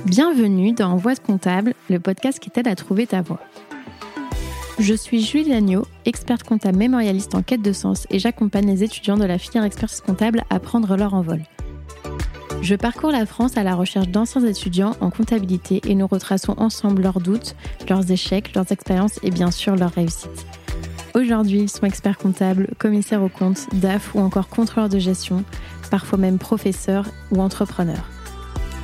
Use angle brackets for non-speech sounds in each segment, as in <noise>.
Bienvenue dans Voix de comptable, le podcast qui t'aide à trouver ta voie. Je suis Julie Lagneau, experte comptable mémorialiste en quête de sens et j'accompagne les étudiants de la filière expertise comptable à prendre leur envol. Je parcours la France à la recherche d'anciens étudiants en comptabilité et nous retraçons ensemble leurs doutes, leurs échecs, leurs expériences et bien sûr leurs réussites. Aujourd'hui, ils sont experts comptables, commissaires aux comptes, DAF ou encore contrôleurs de gestion, parfois même professeurs ou entrepreneurs.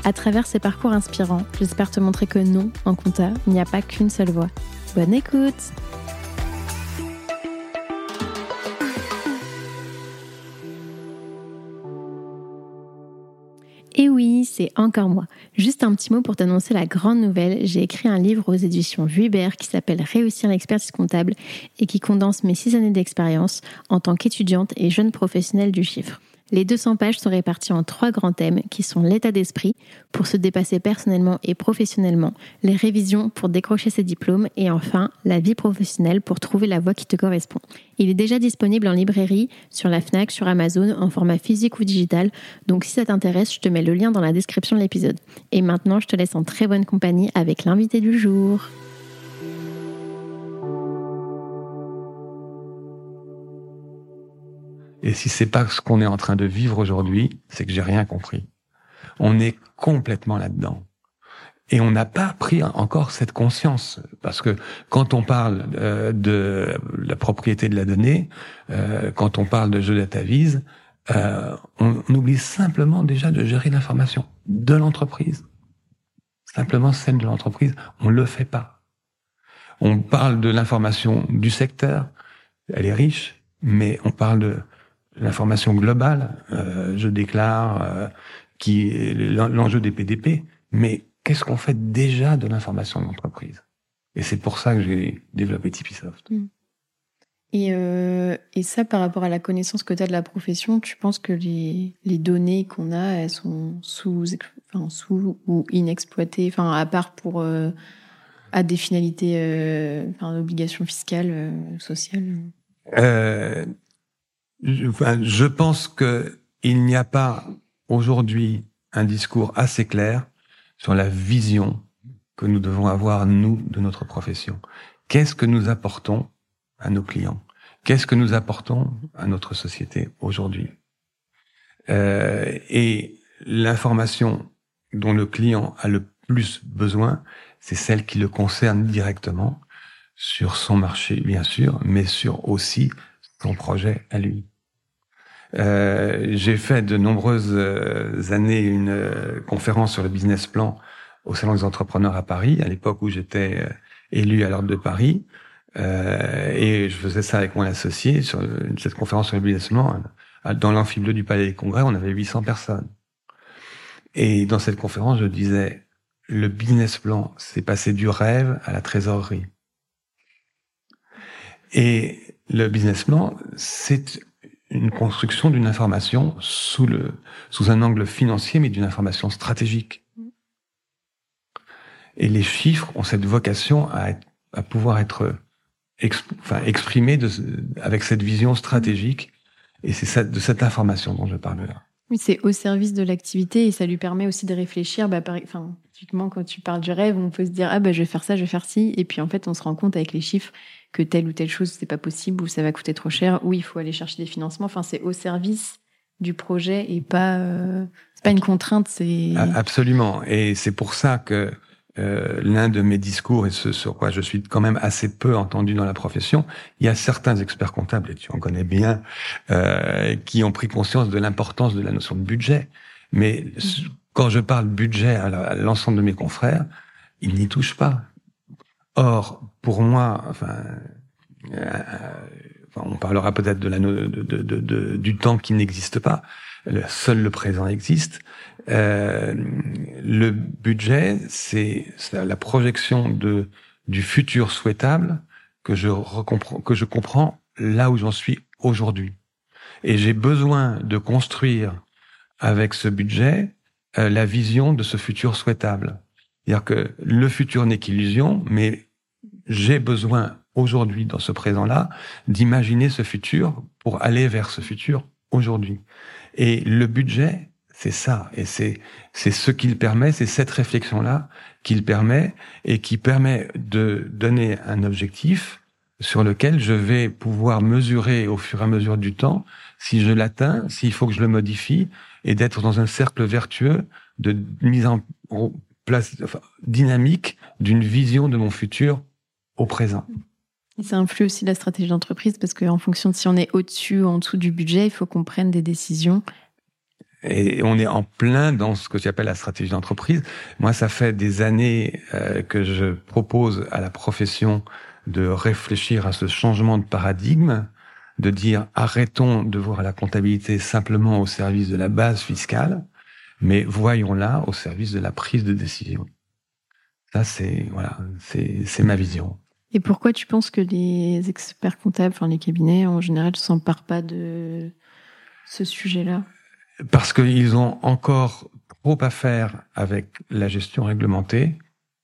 À travers ces parcours inspirants, j'espère te montrer que non, en compta, il n'y a pas qu'une seule voie. Bonne écoute Et oui, c'est encore moi. Juste un petit mot pour t'annoncer la grande nouvelle. J'ai écrit un livre aux éditions Vuibert qui s'appelle Réussir l'expertise comptable et qui condense mes six années d'expérience en tant qu'étudiante et jeune professionnelle du chiffre. Les 200 pages sont réparties en trois grands thèmes qui sont l'état d'esprit pour se dépasser personnellement et professionnellement, les révisions pour décrocher ses diplômes et enfin la vie professionnelle pour trouver la voie qui te correspond. Il est déjà disponible en librairie, sur la FNAC, sur Amazon, en format physique ou digital, donc si ça t'intéresse, je te mets le lien dans la description de l'épisode. Et maintenant, je te laisse en très bonne compagnie avec l'invité du jour. Et si c'est pas ce qu'on est en train de vivre aujourd'hui, c'est que j'ai rien compris. On est complètement là-dedans. Et on n'a pas pris encore cette conscience, parce que quand on parle euh, de la propriété de la donnée, euh, quand on parle de jeu datavise, euh, on, on oublie simplement déjà de gérer l'information de l'entreprise. Simplement celle de l'entreprise, on le fait pas. On parle de l'information du secteur, elle est riche, mais on parle de l'information globale, euh, je déclare, euh, qui est l'enjeu des PDP, mais qu'est-ce qu'on fait déjà de l'information de l'entreprise Et c'est pour ça que j'ai développé Tipeesoft. Mm. Et, euh, et ça, par rapport à la connaissance que tu as de la profession, tu penses que les, les données qu'on a, elles sont sous, enfin, sous ou inexploitées, enfin, à part pour à des finalités, euh, enfin, obligations fiscales, euh, sociales euh, je, je pense que il n'y a pas aujourd'hui un discours assez clair sur la vision que nous devons avoir, nous, de notre profession. Qu'est-ce que nous apportons à nos clients? Qu'est-ce que nous apportons à notre société aujourd'hui? Euh, Et l'information dont le client a le plus besoin, c'est celle qui le concerne directement sur son marché, bien sûr, mais sur aussi son projet à lui. Euh, j'ai fait de nombreuses euh, années une euh, conférence sur le business plan au Salon des entrepreneurs à Paris, à l'époque où j'étais euh, élu à l'ordre de Paris. et je faisais ça avec mon associé sur cette conférence sur le business plan. Dans l'amphibleu du Palais des Congrès, on avait 800 personnes. Et dans cette conférence, je disais, le business plan, c'est passer du rêve à la trésorerie. Et le business plan, c'est une construction d'une information sous un angle financier, mais d'une information stratégique. Et les chiffres ont cette vocation à, pouvoir être exprimés avec cette vision stratégique. Et c'est de cette information dont je parle là. Oui, c'est au service de l'activité et ça lui permet aussi de réfléchir. Bah, par, enfin, typiquement, quand tu parles du rêve, on peut se dire ah bah je vais faire ça, je vais faire ci, et puis en fait, on se rend compte avec les chiffres que telle ou telle chose c'est pas possible ou ça va coûter trop cher ou il faut aller chercher des financements. Enfin, c'est au service du projet et pas euh, c'est pas une contrainte. C'est absolument. Et c'est pour ça que euh, l'un de mes discours et ce sur quoi je suis quand même assez peu entendu dans la profession, il y a certains experts comptables et tu en connais bien euh, qui ont pris conscience de l'importance de la notion de budget. Mais quand je parle budget à l'ensemble de mes confrères, ils n'y touchent pas. Or, pour moi, enfin, euh, on parlera peut-être de la de, de, de, du temps qui n'existe pas. seul le présent existe. Euh, le budget, c'est la projection de du futur souhaitable que je que je comprends là où j'en suis aujourd'hui. Et j'ai besoin de construire avec ce budget euh, la vision de ce futur souhaitable. C'est-à-dire que le futur n'est qu'illusion, mais j'ai besoin aujourd'hui, dans ce présent-là, d'imaginer ce futur pour aller vers ce futur aujourd'hui. Et le budget, C'est ça. Et c'est, c'est ce qu'il permet, c'est cette réflexion-là qu'il permet et qui permet de donner un objectif sur lequel je vais pouvoir mesurer au fur et à mesure du temps si je l'atteins, s'il faut que je le modifie et d'être dans un cercle vertueux de mise en place enfin, dynamique d'une vision de mon futur au présent. Et ça influe aussi la stratégie d'entreprise parce qu'en fonction de si on est au-dessus ou en dessous du budget, il faut qu'on prenne des décisions. Et on est en plein dans ce que tu appelles la stratégie d'entreprise. Moi, ça fait des années euh, que je propose à la profession de réfléchir à ce changement de paradigme, de dire arrêtons de voir la comptabilité simplement au service de la base fiscale, mais voyons-la au service de la prise de décision. Ça, c'est voilà, c'est ma vision. Et pourquoi tu penses que les experts comptables, enfin les cabinets en général, ne s'emparent pas de ce sujet-là? Parce qu'ils ont encore trop à faire avec la gestion réglementée,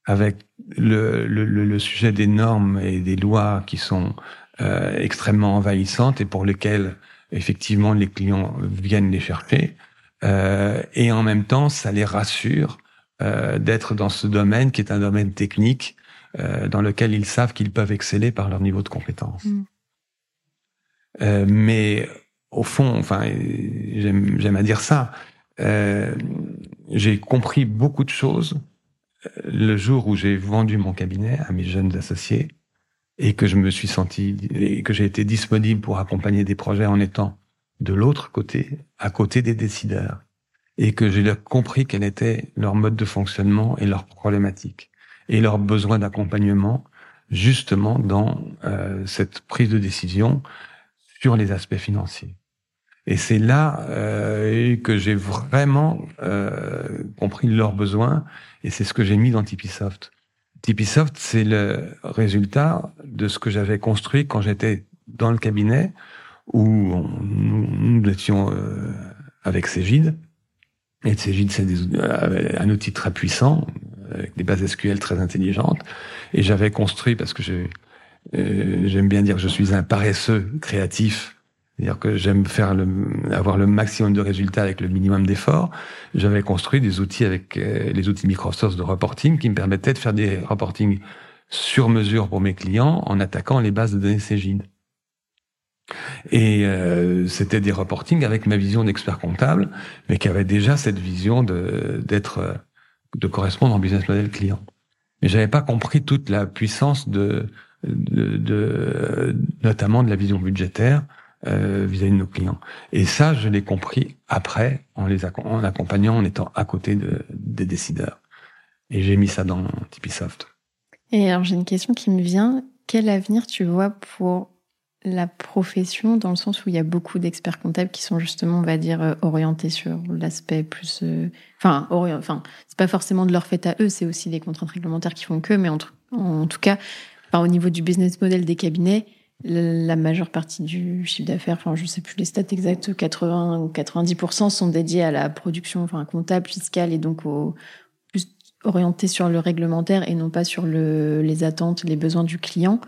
avec le, sujet des normes et des lois qui sont euh, extrêmement envahissantes et pour lesquelles effectivement les clients viennent les chercher. Euh, et en même temps, ça les rassure euh, d'être dans ce domaine qui est un domaine technique euh, dans lequel ils savent qu'ils peuvent exceller par leur niveau de compétence. Mm. Euh, mais au fond, enfin, j'aime à dire ça, euh, j'ai compris beaucoup de choses euh, le jour où j'ai vendu mon cabinet à mes jeunes associés et que je me suis senti et que j'ai été disponible pour accompagner des projets en étant de l'autre côté, à côté des décideurs, et que j'ai compris quel était leur mode de fonctionnement et leurs problématiques et leurs besoins d'accompagnement justement dans euh, cette prise de décision sur les aspects financiers. Et c'est là euh, que j'ai vraiment euh, compris leurs besoins et c'est ce que j'ai mis dans. Tipeesoft, c'est le résultat de ce que j'avais construit quand j'étais dans le cabinet où nous, étions euh, avec Cégide. Et Cégide, c'est un outil très puissant, avec des bases SQL très intelligentes. Et j'avais construit, parce que euh, j'aime bien dire que je suis un paresseux créatif, c'est-à-dire que j'aime faire le, avoir le maximum de résultats avec le minimum d'efforts. J'avais construit des outils avec euh, les outils Microsoft de reporting qui me permettaient de faire des reporting sur mesure pour mes clients en attaquant les bases de données Cégide. Et euh, c'était des reportings avec ma vision d'expert comptable, mais qui avait déjà cette vision de d'être de correspondre au business model client. Mais j'avais pas compris toute la puissance de, de, notamment de la vision budgétaire euh, vis-à-vis de nos clients. Et ça, je l'ai compris après, en les en accompagnant, en étant à côté de, des décideurs. Et j'ai mis ça dans Tipeesoft. Et alors j'ai une question qui me vient. Quel avenir tu vois pour la profession dans le sens où il y a beaucoup d'experts comptables qui sont justement, on va dire, euh, orientés sur l'aspect plus, euh, enfin, enfin, c'est pas forcément de leur fait à eux, c'est aussi les contraintes réglementaires qui font que, mais en, tout cas, au niveau du business model des cabinets, la majeure partie du chiffre d'affaires, enfin, je sais plus les stats exactes, 80 ou 90% sont dédiés à la production, enfin, comptable, fiscale et donc au, plus orientés sur le réglementaire et non pas sur le, les attentes, les besoins du client.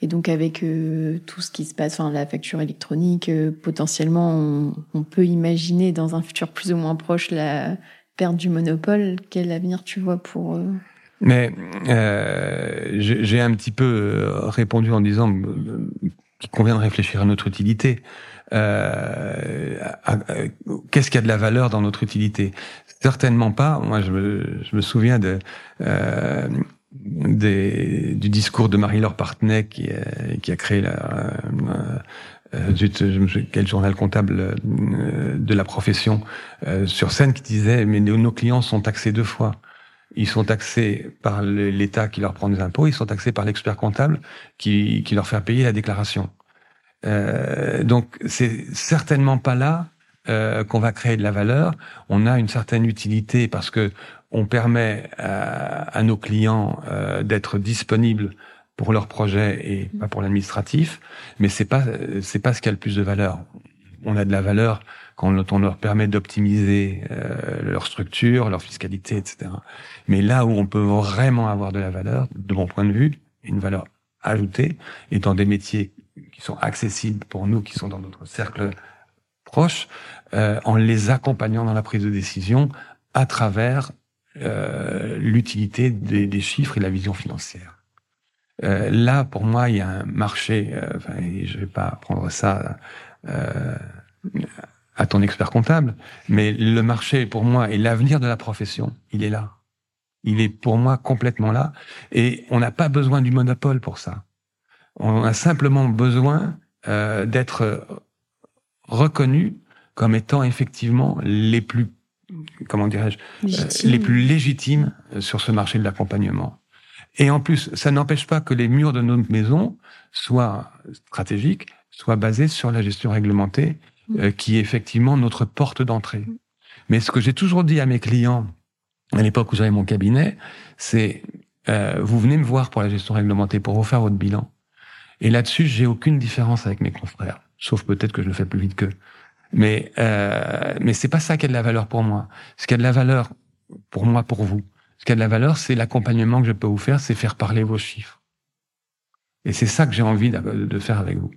Et donc avec euh, tout ce qui se passe, enfin la facture électronique, euh, potentiellement on, on, peut imaginer dans un futur plus ou moins proche la perte du monopole. Quel avenir tu vois pour euh... Mais euh, j'ai un petit peu répondu en disant qu'il convient de réfléchir à notre utilité. Qu'est-ce qui a de la valeur dans notre utilité? Certainement pas. Moi, je me, je me souviens de du discours de Marie-Laure Partnay qui, qui a créé la, euh, euh quel journal comptable euh, de la profession euh, sur scène qui disait mais nos clients sont taxés deux fois. Ils sont taxés par l'État qui leur prend des impôts, ils sont taxés par l'expert comptable qui, qui leur fait payer la déclaration. Euh, donc c'est certainement pas là euh, qu'on va créer de la valeur. On a une certaine utilité parce que on permet à, nos clients euh, d'être disponibles pour leur projet et pas pour l'administratif, mais c'est pas c'est pas ce qui a le plus de valeur. On a de la valeur quand on leur permet d'optimiser euh, leur structure, leur fiscalité, etc. Mais là où on peut vraiment avoir de la valeur, de mon point de vue, une valeur ajoutée, est dans des métiers qui sont accessibles pour nous, qui sont dans notre cercle proches euh, en les accompagnant dans la prise de décision à travers l'utilité des, des, chiffres et la vision financière. Euh, là, pour moi, il y a un marché. Euh, enfin, je vais pas prendre ça euh, à ton expert comptable, mais le marché, pour moi, et l'avenir de la profession, il est là. Il est pour moi complètement là, et on n'a pas besoin du monopole pour ça. On a simplement besoin euh, d'être reconnu comme étant effectivement les plus comment dirais-je euh, les plus légitimes sur ce marché de l'accompagnement. Et en plus, ça n'empêche pas que les murs de notre maison soient stratégiques, soient basés sur la gestion réglementée, euh, qui est effectivement notre porte d'entrée. Mais ce que j'ai toujours dit à mes clients à l'époque où j'avais mon cabinet, c'est euh, vous venez me voir pour la gestion réglementée, pour refaire votre bilan. Et là-dessus, j'ai aucune différence avec mes confrères, sauf peut-être que je le fais plus vite qu'eux. Mais euh, mais c'est pas ça qui a de la valeur pour moi. Ce qui a de la valeur pour moi, pour vous, ce qui a de la valeur, c'est l'accompagnement que je peux vous faire, c'est faire parler vos chiffres. Et c'est ça que j'ai envie de faire avec vous.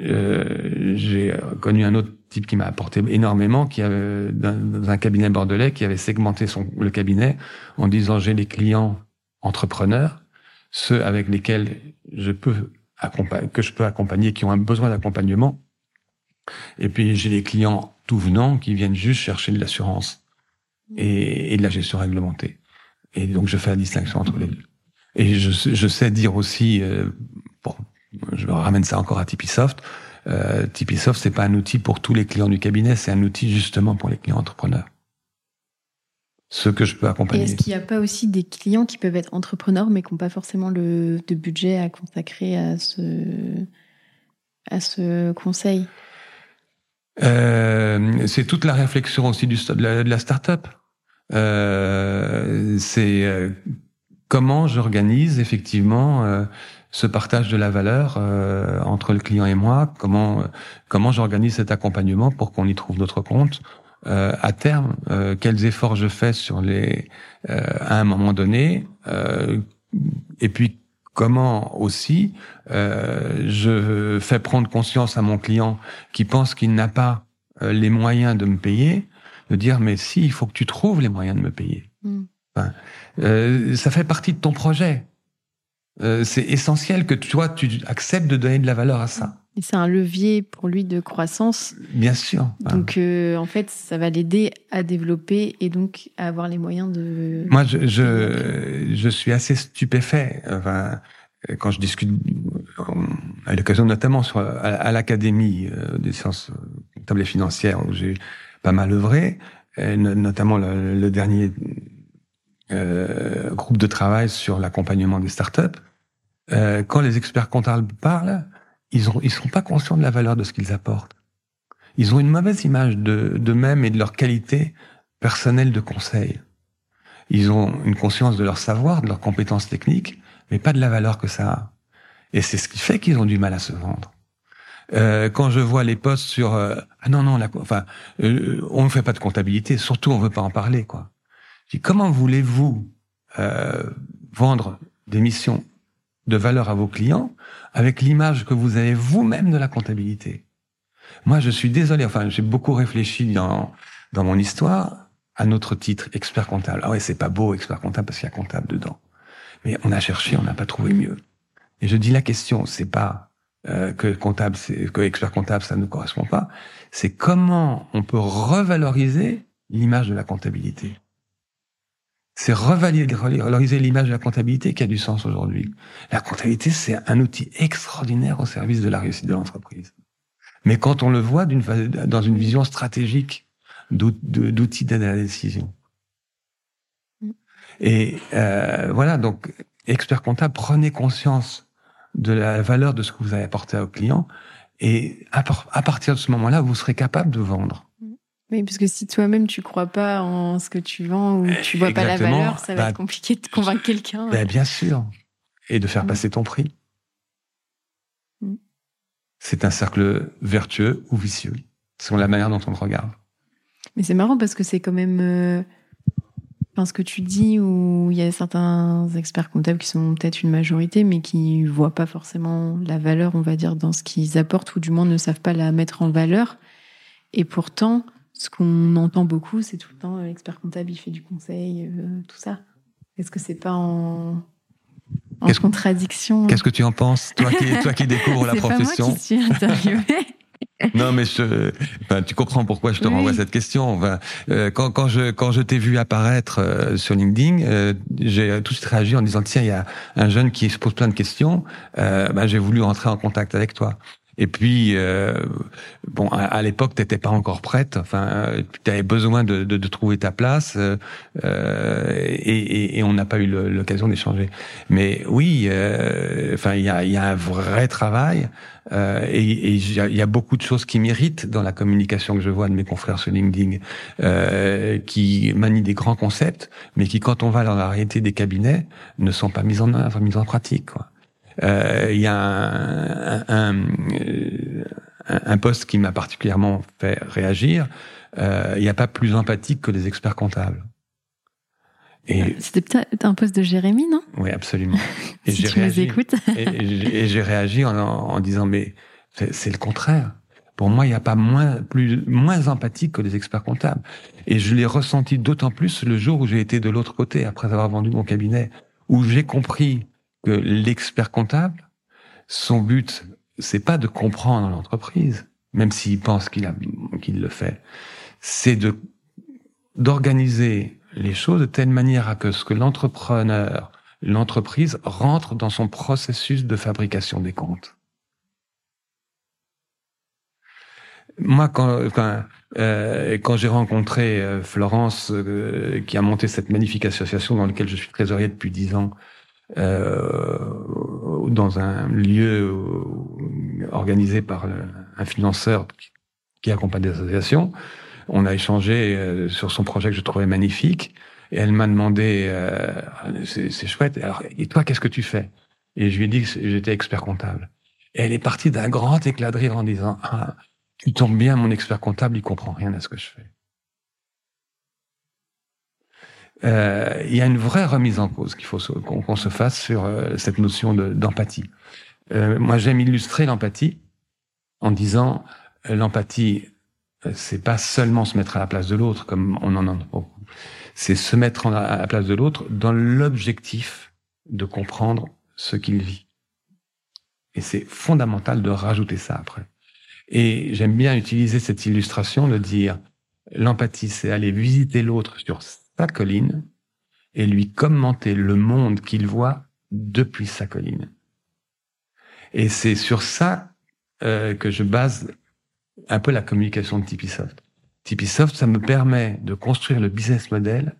Euh, j'ai connu un autre type qui m'a apporté énormément, qui avait dans un cabinet bordelais, qui avait segmenté son le cabinet en disant j'ai les clients entrepreneurs, ceux avec lesquels je peux accompagner, que je peux accompagner, qui ont un besoin d'accompagnement, et puis j'ai les clients tout venant qui viennent juste chercher de l'assurance et, et, de la gestion réglementée. Et donc je fais la distinction entre les deux. Et je, je sais dire aussi, euh, bon, je ramène ça encore à Tipeesoft. Euh, Tipeesoft, c'est pas un outil pour tous les clients du cabinet, c'est un outil justement pour les clients entrepreneurs. Ce que je peux accompagner. Est-ce qu'il n'y a pas aussi des clients qui peuvent être entrepreneurs mais qui n'ont pas forcément le de budget à consacrer à ce à ce conseil? Euh, c'est toute la réflexion aussi du, de, la, de la start-up. Euh, c'est euh, comment j'organise effectivement euh, ce partage de la valeur entre le client et moi. Comment comment j'organise cet accompagnement pour qu'on y trouve notre compte. à terme, quels efforts je fais sur les à un moment donné, et puis comment aussi euh, je fais prendre conscience à mon client qui pense qu'il n'a pas euh, les moyens de me payer, de dire mais si, il faut que tu trouves les moyens de me payer. Mm. Enfin, euh, ça fait partie de ton projet. Euh, c'est essentiel que toi, tu acceptes de donner de la valeur à ça. Et c'est un levier pour lui de croissance. Bien sûr. Donc, euh, en fait, ça va l'aider à développer et donc à avoir les moyens de. Moi, je, je, je suis assez stupéfait. Enfin, quand je discute à l'occasion notamment sur, à, l'académie euh, des sciences comptables et financières où j'ai pas mal œuvré, notamment le, le dernier euh, groupe de travail sur l'accompagnement des startups, euh, quand les experts comptables parlent, ils ils sont pas conscients de la valeur de ce qu'ils apportent. Ils ont une mauvaise image de d'eux-mêmes et de leur qualité personnelle de conseil. Ils ont une conscience de leur savoir, de leurs compétences techniques, mais pas de la valeur que ça a. Et c'est ce qui fait qu'ils ont du mal à se vendre. Euh, quand je vois les posts sur euh, ah non non euh, on ne fait pas de comptabilité, surtout on veut pas en parler quoi comment voulez-vous vendre des missions de valeur à vos clients avec l'image que vous avez vous-même de la comptabilité Moi, je suis désolé. Enfin, j'ai beaucoup réfléchi dans dans mon histoire à notre titre expert comptable. Ah ouais, c'est pas beau expert comptable parce qu'il y a comptable dedans. Mais on a cherché, on n'a pas trouvé mieux. Et je dis la question, c'est pas euh, que comptable, que expert comptable, ça ne correspond pas. C'est comment on peut revaloriser l'image de la comptabilité c'est revaloriser l'image de la comptabilité qui a du sens aujourd'hui. La comptabilité, c'est un outil extraordinaire au service de la réussite de l'entreprise. Mais quand on le voit dans une vision stratégique d'outils d'aide à la décision. Et euh, voilà, donc, expert comptable, prenez conscience de la valeur de ce que vous avez apporté au client, et à partir de ce moment-là, vous serez capable de vendre. Oui, parce que si toi-même tu crois pas en ce que tu vends ou tu vois pas la valeur, ça va bah, être compliqué de convaincre quelqu'un. Bah, bien sûr. Et de faire mm. passer ton prix. Mm. C'est un cercle vertueux ou vicieux, selon la manière dont on le regarde. Mais c'est marrant parce que c'est quand même euh, ce que tu dis où il y a certains experts comptables qui sont peut-être une majorité, mais qui voient pas forcément la valeur, on va dire, dans ce qu'ils apportent, ou du moins ne savent pas la mettre en valeur. Et pourtant, ce qu'on entend beaucoup, c'est tout le temps l'expert comptable, il fait du conseil, tout ça. Est-ce que c'est pas en, en contradiction? Qu'est-ce que tu en penses, toi qui, toi qui découvres la <laughs> profession pas moi qui suis interviewée. <laughs> non, mais je, enfin, tu comprends pourquoi je te renvoie cette question. Euh, quand, quand je quand je t'ai vu apparaître euh, sur LinkedIn, euh, j'ai tout de suite réagi en disant tiens, il y a un jeune qui se pose plein de questions. Ben, j'ai voulu rentrer en contact avec toi. Et puis, euh, bon, à, l'époque, tu n'étais pas encore prête. Enfin, tu avais besoin de, de, de, trouver ta place, euh, et, et, et, on n'a pas eu l'occasion d'échanger. Mais oui, euh, enfin, il y a, y a, un vrai travail, euh, et il y, a beaucoup de choses qui m'irritent dans la communication que je vois de mes confrères sur LinkedIn, euh, qui manient des grands concepts, mais qui, quand on va dans la réalité des cabinets, ne sont pas mis en œuvre, mis en pratique. Quoi. Euh, il y a un, un, un, poste qui m'a particulièrement fait réagir. Euh, il n'y a pas plus empathique que les experts comptables. Et c'était peut-être un poste de Jérémy, non? Oui, absolument. <laughs> Et si tu réagi, nous écoutes. et, j'ai réagi en, en, disant mais c'est le contraire. Pour moi, il n'y a pas moins plus moins empathique que les experts comptables. Et je l'ai ressenti d'autant plus le jour où j'ai été de l'autre côté après avoir vendu mon cabinet, où j'ai compris que l'expert comptable, son but, c'est pas de comprendre l'entreprise, même s'il pense qu'il qu'il le fait, c'est de, d'organiser les choses de telle manière à que ce que l'entrepreneur, l'entreprise rentre dans son processus de fabrication des comptes. Moi, quand, quand, euh, quand j'ai rencontré euh, Florence, euh, qui a monté cette magnifique association dans laquelle je suis trésorier depuis dix ans, euh, dans un lieu organisé par un financeur qui accompagne des associations. On a échangé euh, sur son projet que je trouvais magnifique. Et elle m'a demandé, euh, c'est chouette. Alors, et toi, qu'est-ce que tu fais? Et je lui ai dit que j'étais expert comptable. Et elle est partie d'un grand éclat de rire en disant, ah, tu tombes bien, mon expert comptable, il comprend rien à ce que je fais. Euh, il y a une vraie remise en cause qu'il faut qu'on se fasse sur euh, cette notion d'empathie. euh, moi, j'aime illustrer l'empathie en disant euh, l'empathie, c'est pas seulement se mettre à la place de l'autre, comme on en a beaucoup. C'est se mettre à la place de l'autre dans l'objectif de comprendre ce qu'il vit. Et c'est fondamental de rajouter ça après. Et j'aime bien utiliser cette illustration de dire l'empathie, c'est aller visiter l'autre sur sa colline et lui commenter le monde qu'il voit depuis sa colline. Et c'est sur ça euh, que je base un peu la communication de Tipeesoft. Tipeesoft, ça me permet de construire le business model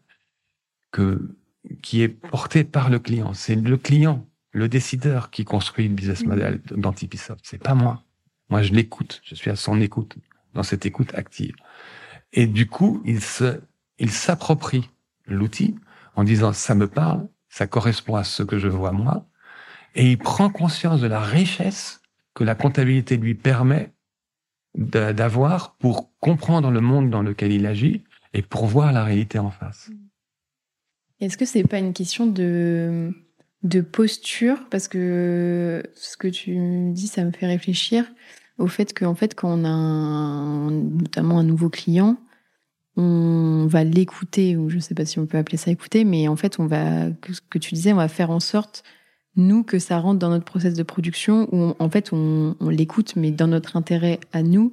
que, qui est porté par le client. C'est le client, le décideur qui construit le business model dans Tipeesoft. C'est pas moi. Moi, je l'écoute. Je suis à son écoute, dans cette écoute active. Et du coup, il se il s'approprie l'outil en disant ça me parle, ça correspond à ce que je vois moi, et il prend conscience de la richesse que la comptabilité lui permet d'avoir pour comprendre le monde dans lequel il agit et pour voir la réalité en face. Est-ce que c'est pas une question de, de posture? Parce que ce que tu me dis, ça me fait réfléchir au fait qu'en fait, quand on a notamment un nouveau client, on va l'écouter, ou je ne sais pas si on peut appeler ça écouter, mais en fait, on va, ce que tu disais, on va faire en sorte, nous, que ça rentre dans notre process de production, où en fait, on, l'écoute, mais dans notre intérêt à nous,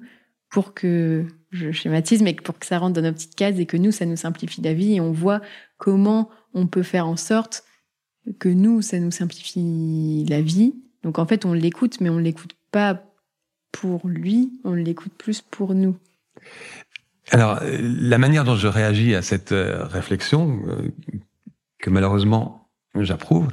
pour que, je schématise, mais pour que ça rentre dans nos petites cases et que nous, ça nous simplifie la vie et on voit comment on peut faire en sorte que nous, ça nous simplifie la vie. Donc en fait, on l'écoute, mais on l'écoute pas pour lui, on l'écoute plus pour nous. Alors, la manière dont je réagis à cette euh, réflexion, euh, que malheureusement j'approuve,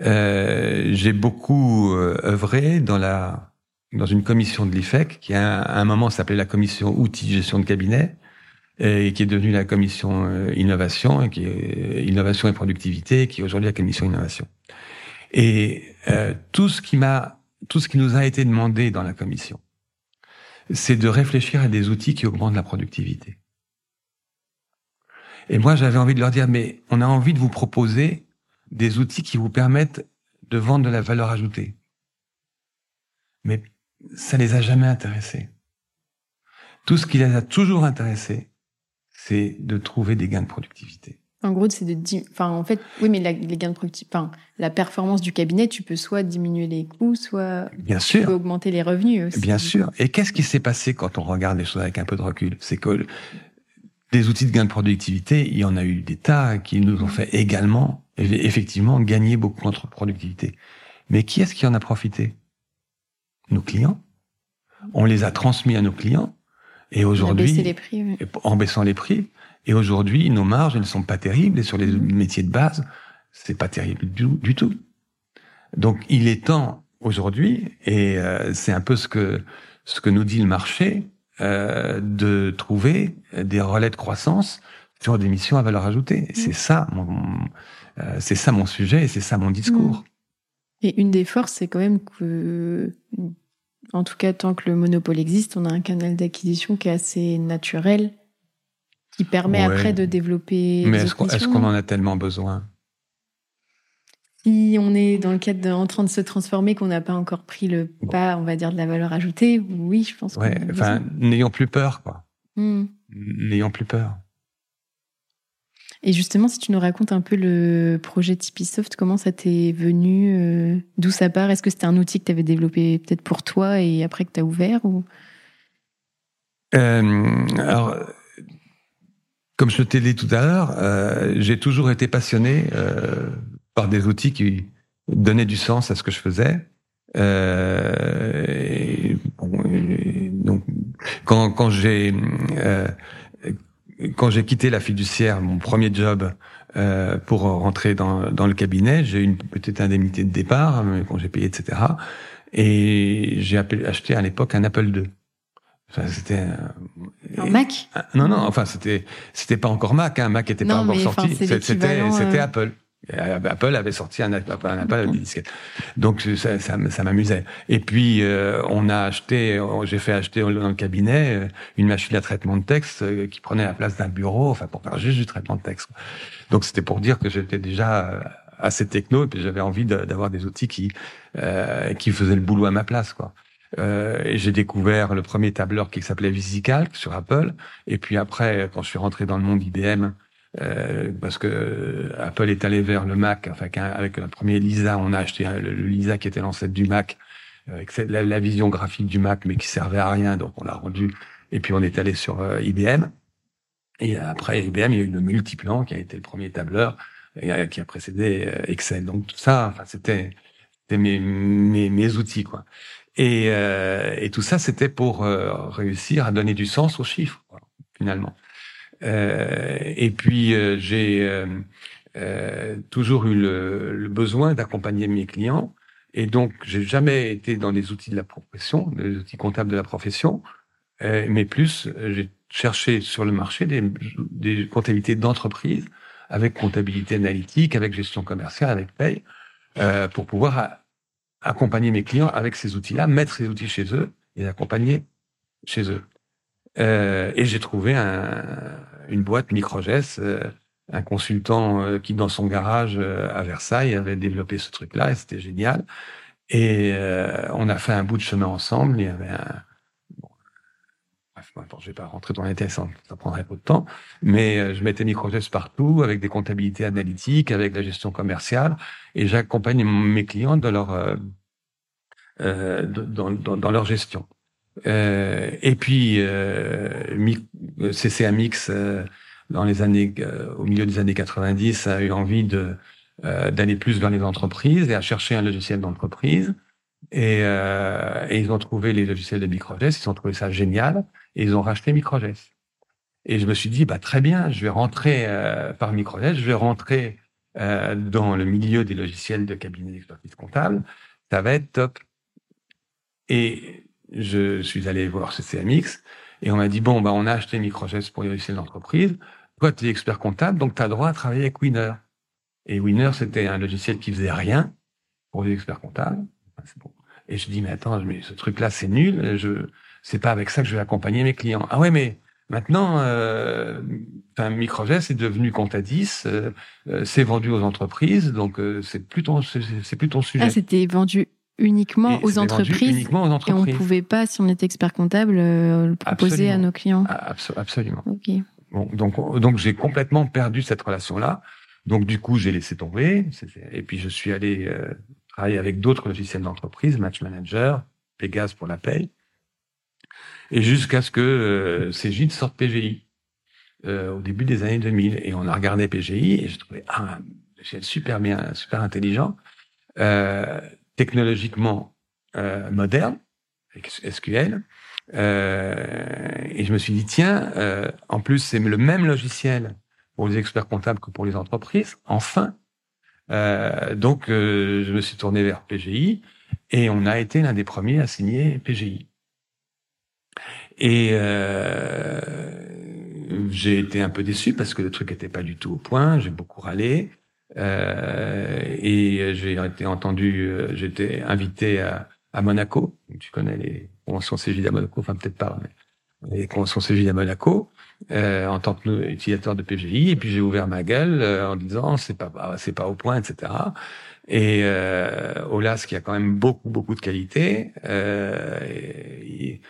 euh, j'ai beaucoup euh, œuvré dans la dans une commission de l'IFEC qui à un moment s'appelait la commission outils gestion de cabinet et qui est devenue la commission innovation, qui est innovation et productivité, qui est aujourd'hui la commission innovation. Et tout ce qui m'a, tout ce qui nous a été demandé dans la commission, c'est de réfléchir à des outils qui augmentent la productivité. Et moi, j'avais envie de leur dire, mais on a envie de vous proposer des outils qui vous permettent de vendre de la valeur ajoutée. Mais ça les a jamais intéressés. Tout ce qui les a toujours intéressés, c'est de trouver des gains de productivité. En gros, c'est de enfin en fait, oui, mais les gains de productivité, enfin la performance du cabinet, tu peux soit diminuer les coûts, soit bien sûr augmenter les revenus aussi. Bien sûr. Et qu'est-ce qui s'est passé quand on regarde les choses avec un peu de recul? C'est que des outils de gain de productivité, il y en a eu des tas qui nous ont fait également, effectivement, gagner beaucoup en productivité. Mais qui est-ce qui en a profité? Nos clients. On les a transmis à nos clients. Et aujourd'hui, en baissant les prix, et aujourd'hui, nos marges, elles sont pas terribles. Et sur les métiers de base, c'est pas terrible du, tout. Donc, il est temps aujourd'hui, et euh, c'est un peu ce que ce que nous dit le marché, euh, de trouver des relais de croissance sur des missions à valeur ajoutée. C'est ça, mon, euh, c'est ça mon sujet et c'est ça mon discours. Mhm. Et une des forces, c'est quand même que, en tout cas, tant que le monopole existe, on a un canal d'acquisition qui est assez naturel qui permet après de développer. Mais est-ce qu'on en a tellement besoin? Si on est dans le cadre en train de se transformer, qu'on n'a pas encore pris le pas, on va dire, de la valeur ajoutée, oui, je pense. Ouais, enfin, n'ayons plus peur, quoi. Hmm. N'ayons plus peur. Et justement, si tu nous racontes un peu le projet Tipeesoft, comment ça t'est venu euh, D'où ça part? Est-ce que c'était un outil que tu avais développé peut-être pour toi et après que tu as ouvert ou... Euh, alors, comme je te l'ai dit tout à l'heure, euh, j'ai toujours été passionné euh, par des outils qui donnaient du sens à ce que je faisais. Euh, donc, quand, quand j'ai euh, quand j'ai quitté la fiduciaire, mon premier job euh, pour rentrer dans, dans le cabinet, j'ai eu une petite indemnité de départ, quand j'ai payé, etc. Et j'ai acheté à l'époque un Apple II. Enfin, c'était un Mac? non, non. Enfin, c'était c'était pas encore Mac. Hein. Mac était pas encore sorti. C'était c'était euh, Apple. Apple avait sorti un, Apple, un Apple. Donc ça, ça, ça m'amusait. Et puis euh, on a acheté, j'ai fait acheter dans le cabinet euh, une machine à traitement de texte qui prenait la place d'un bureau, enfin pour faire juste du traitement de texte. Donc c'était pour dire que j'étais déjà assez techno et puis j'avais envie d'avoir des outils qui qui faisaient le boulot à ma place, quoi. Euh, et j'ai découvert le premier tableur qui s'appelait VisiCalc sur Apple. Et puis après, quand je suis rentré dans le monde IBM, euh, parce que Apple est allé vers le Mac, enfin avec le premier Lisa, on a acheté le, Lisa qui était l'ancêtre du Mac, avec la, vision graphique du Mac, mais qui servait à rien, donc on l'a rendu. Et puis on est allé sur euh, IBM. Et après IBM, il y a eu le Multiplan qui a été le premier tableur euh, qui a précédé euh, Excel. Donc tout ça, enfin c'était mes, mes outils quoi. Et, euh, et tout ça, c'était pour euh, réussir à donner du sens aux chiffres, quoi, finalement. Euh, et puis, euh, j'ai euh, toujours eu le, le besoin d'accompagner mes clients. Et donc, j'ai jamais été dans les outils de la profession, les outils comptables de la profession, mais plus, j'ai cherché sur le marché des, des comptabilités d'entreprise, avec comptabilité analytique, avec gestion commerciale, avec paye, pour pouvoir accompagner mes clients avec ces outils-là, mettre ces outils chez eux et accompagner chez eux. Euh, et j'ai trouvé un, une boîte Microgest, euh, un consultant euh, qui dans son garage euh, à Versailles avait développé ce truc-là et c'était génial. Et on a fait un bout de chemin ensemble. Il y avait un bref, je vais pas rentrer dans les détails, ça, ça prendrait peu de temps. Mais je mettais Microgest partout avec des comptabilités analytiques, avec la gestion commerciale et j'accompagne mes clients dans leur euh, euh dans, dans, leur gestion. Euh, et puis euh, CCAMX euh, dans les années au milieu des années 90 a eu envie de d'aller plus vers les entreprises et à chercher un logiciel d'entreprise. Et, et, ils ont trouvé les logiciels de Microgest, ils ont trouvé ça génial et ils ont racheté Microgest. Et je me suis dit, bah très bien, je vais rentrer par Microgest, je vais rentrer euh, dans le milieu des logiciels de cabinet d'expertise comptable, ça va être top. Et je suis allé voir chez CMX et on m'a dit, bon, bah, on a acheté Microgest pour les logiciels d'entreprise. Toi, tu es expert comptable, donc tu as droit à travailler avec Winner. Et Winner, c'était un logiciel qui faisait rien pour les experts comptables. Et je dis, mais attends, mais ce truc-là, c'est nul. Je, c'est pas avec ça que je vais accompagner mes clients. Ah ouais, mais Maintenant, euh, enfin, Microgest est devenu Contadis, euh, euh, c'est vendu aux entreprises, donc euh, c'est plus ton, c'est plus ton sujet. Ah, c'était vendu uniquement aux c'était vendu entreprises. Uniquement aux Et on entreprises. pouvait pas, si on était expert comptable, euh, le proposer Absolument. à nos clients. Ah, abso- absolument. Ok. Bon, donc, donc j'ai complètement perdu cette relation-là. Donc du coup, j'ai laissé tomber. Et puis je suis allé travailler avec d'autres logiciels d'entreprise, Match Manager, Pégase pour la paye, et jusqu'à ce que euh, sorte PGI euh, au début des années 2000. Et on a regardé PGI et je trouvais ah, un logiciel super bien, super intelligent, euh, technologiquement euh, moderne, avec SQL. Euh, et je me suis dit, tiens, euh, en plus, c'est le même logiciel pour les experts comptables que pour les entreprises, enfin. Euh, donc, euh, je me suis tourné vers PGI et on a été l'un des premiers à signer PGI. Et euh, j'ai été un peu déçu parce que le truc n'était pas du tout au point. J'ai beaucoup râlé. Euh, et j'ai été entendu, euh, j'étais invité à, à Monaco. Tu connais les conventions CGI à Monaco, enfin peut-être pas, mais les conventions CGI à Monaco euh, en tant qu'utilisateur de PGI. Et puis j'ai ouvert ma gueule euh, en disant c'est pas bah, c'est pas au point, etc. Et euh, Olas, qui a quand même beaucoup beaucoup de qualité, euh, il,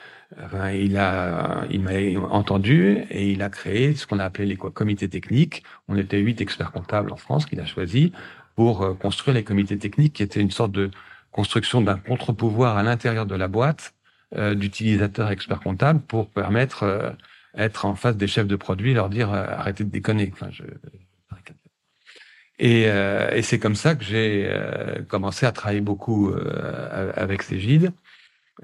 il a il m'a entendu et il a créé ce qu'on a appelé les comités techniques. On était huit experts comptables en France qu'il a choisi pour euh, construire les comités techniques, qui étaient une sorte de construction d'un contre-pouvoir à l'intérieur de la boîte euh, d'utilisateurs experts comptables pour permettre euh, être en face des chefs de produits, leur dire euh, arrêtez de déconner. Enfin, je... Et, euh, et c'est comme ça que j'ai euh, commencé à travailler beaucoup euh, avec Cégide.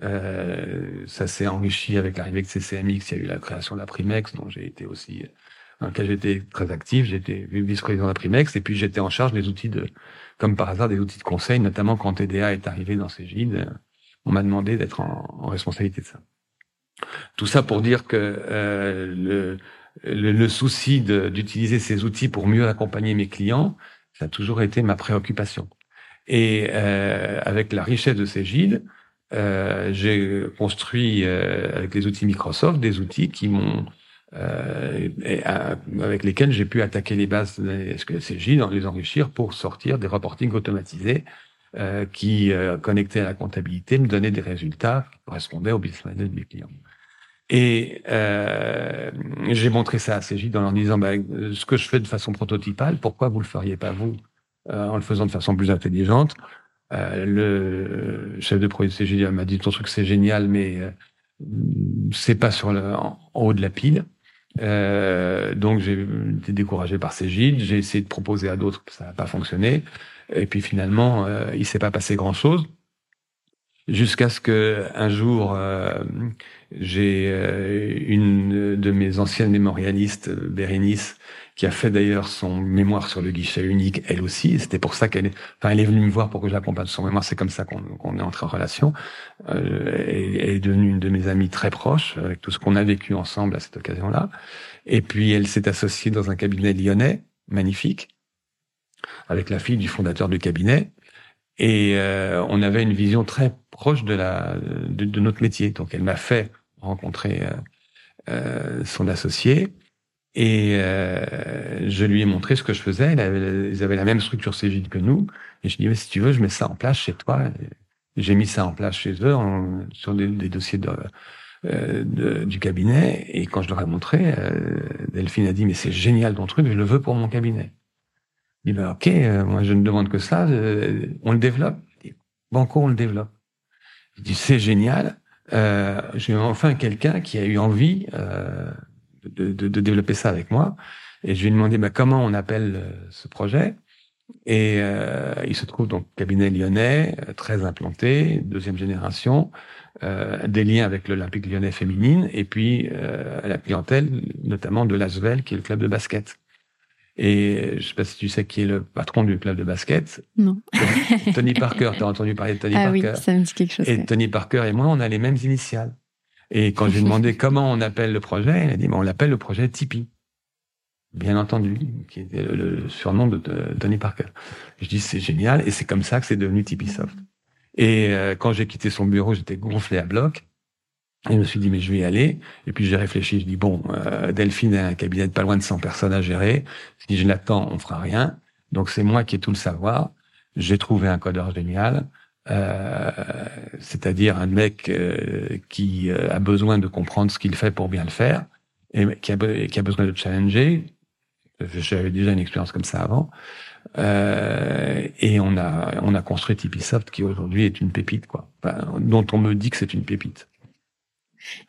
Euh, ça s'est enrichi avec l'arrivée de CCMX. Il y a eu la création de la Primex, dont j'ai été aussi, dans lequel j'étais très actif. J'étais vice-président de la Primex, et puis j'étais en charge des outils de, comme par hasard, des outils de conseil, notamment quand TDA est arrivé dans Cégide. On m'a demandé d'être en, en responsabilité de ça. Tout ça pour dire que euh, le, le, le, souci d'utiliser ces outils pour mieux accompagner mes clients, ça a toujours été ma préoccupation. Et euh, avec la richesse de Cégide, euh, j'ai construit euh, avec les outils Microsoft des outils qui m'ont euh, avec lesquels j'ai pu attaquer les bases de Cégide, les enrichir pour sortir des reportings automatisés euh, qui, connectés à la comptabilité, me donnaient des résultats qui correspondaient au business model du client. Et euh, j'ai montré ça à Cégide en leur disant bah, ce que je fais de façon prototypale, pourquoi vous le feriez pas vous euh, en le faisant de façon plus intelligente? Euh, Le chef de projet de Cégide m'a dit ton truc c'est génial, mais euh, c'est pas sur le, en, haut de la pile. Euh, donc j'ai été découragé par Cégide, j'ai essayé de proposer à d'autres, ça n'a pas fonctionné. Et puis finalement, euh, il s'est pas passé grand chose jusqu'à ce que un jour j'ai euh, une de mes anciennes mémorialistes, Bérénice, qui a fait d'ailleurs son mémoire sur le guichet unique, elle aussi. C'était pour ça qu'elle est, enfin, elle est venue me voir pour que je l'accompagne son mémoire. C'est comme ça qu'on qu est entré en relation. Euh, elle, est devenue une de mes amies très proches, avec tout ce qu'on a vécu ensemble à cette occasion-là. Et puis, elle s'est associée dans un cabinet lyonnais, magnifique, avec la fille du fondateur du cabinet. Et euh, on avait une vision très proche de la de notre métier. Donc, elle m'a fait rencontrer euh, euh, son associé. Et euh, je lui ai montré ce que je faisais. Ils avaient, la même structure Cégide que nous. Et je lui ai dit, si tu veux, je mets ça en place chez toi. J'ai mis ça en place chez eux sur des, dossiers de, du cabinet. Et quand je leur ai montré, Delphine a dit, mais c'est génial ton truc, je le veux pour mon cabinet. Il dit, bah, ok, moi je ne demande que ça, on le développe. Il dit, Banco, on le développe. Je dis, c'est génial. Euh, J'ai enfin quelqu'un qui a eu envie de, de, de, développer ça avec moi. Et je lui ai demandé bah, comment on appelle euh, ce projet? Et euh, il se trouve donc cabinet lyonnais, euh, très implanté, deuxième génération, euh, des liens avec l'Olympique lyonnais féminine, et puis euh, la clientèle, notamment de l'Asvel, qui est le club de basket. Et je sais pas si tu sais qui est le patron du club de basket. Non. Tony <laughs> Parker, tu as entendu parler de Tony ah Parker oui, ça me dit quelque chose. Et. Tony Parker et moi, on a les mêmes initiales. Et quand j'ai demandé <laughs> comment on appelle le projet, elle a dit, on l'appelle le projet Tipeee. Bien entendu, qui était le, le surnom de, de, Tony Parker. Je dis, c'est génial, et c'est comme ça que c'est devenu Tipeee Soft. Et euh, quand j'ai quitté son bureau, j'étais gonflé à bloc. Et je me suis dit, mais je vais y aller. Et puis j'ai réfléchi, je dis, bon, euh, Delphine a un cabinet de pas loin de 100 personnes à gérer. Si je l'attends, on fera rien. Donc c'est moi qui ai tout le savoir. J'ai trouvé un codeur génial. euh, c'est-à-dire un mec euh, qui euh, a besoin de comprendre ce qu'il fait pour bien le faire et qui a, qui a besoin de challenger. J'avais déjà une expérience comme ça avant. Euh, et on a on a construit Tipeesoft qui aujourd'hui est une pépite quoi, dont on me dit que c'est une pépite.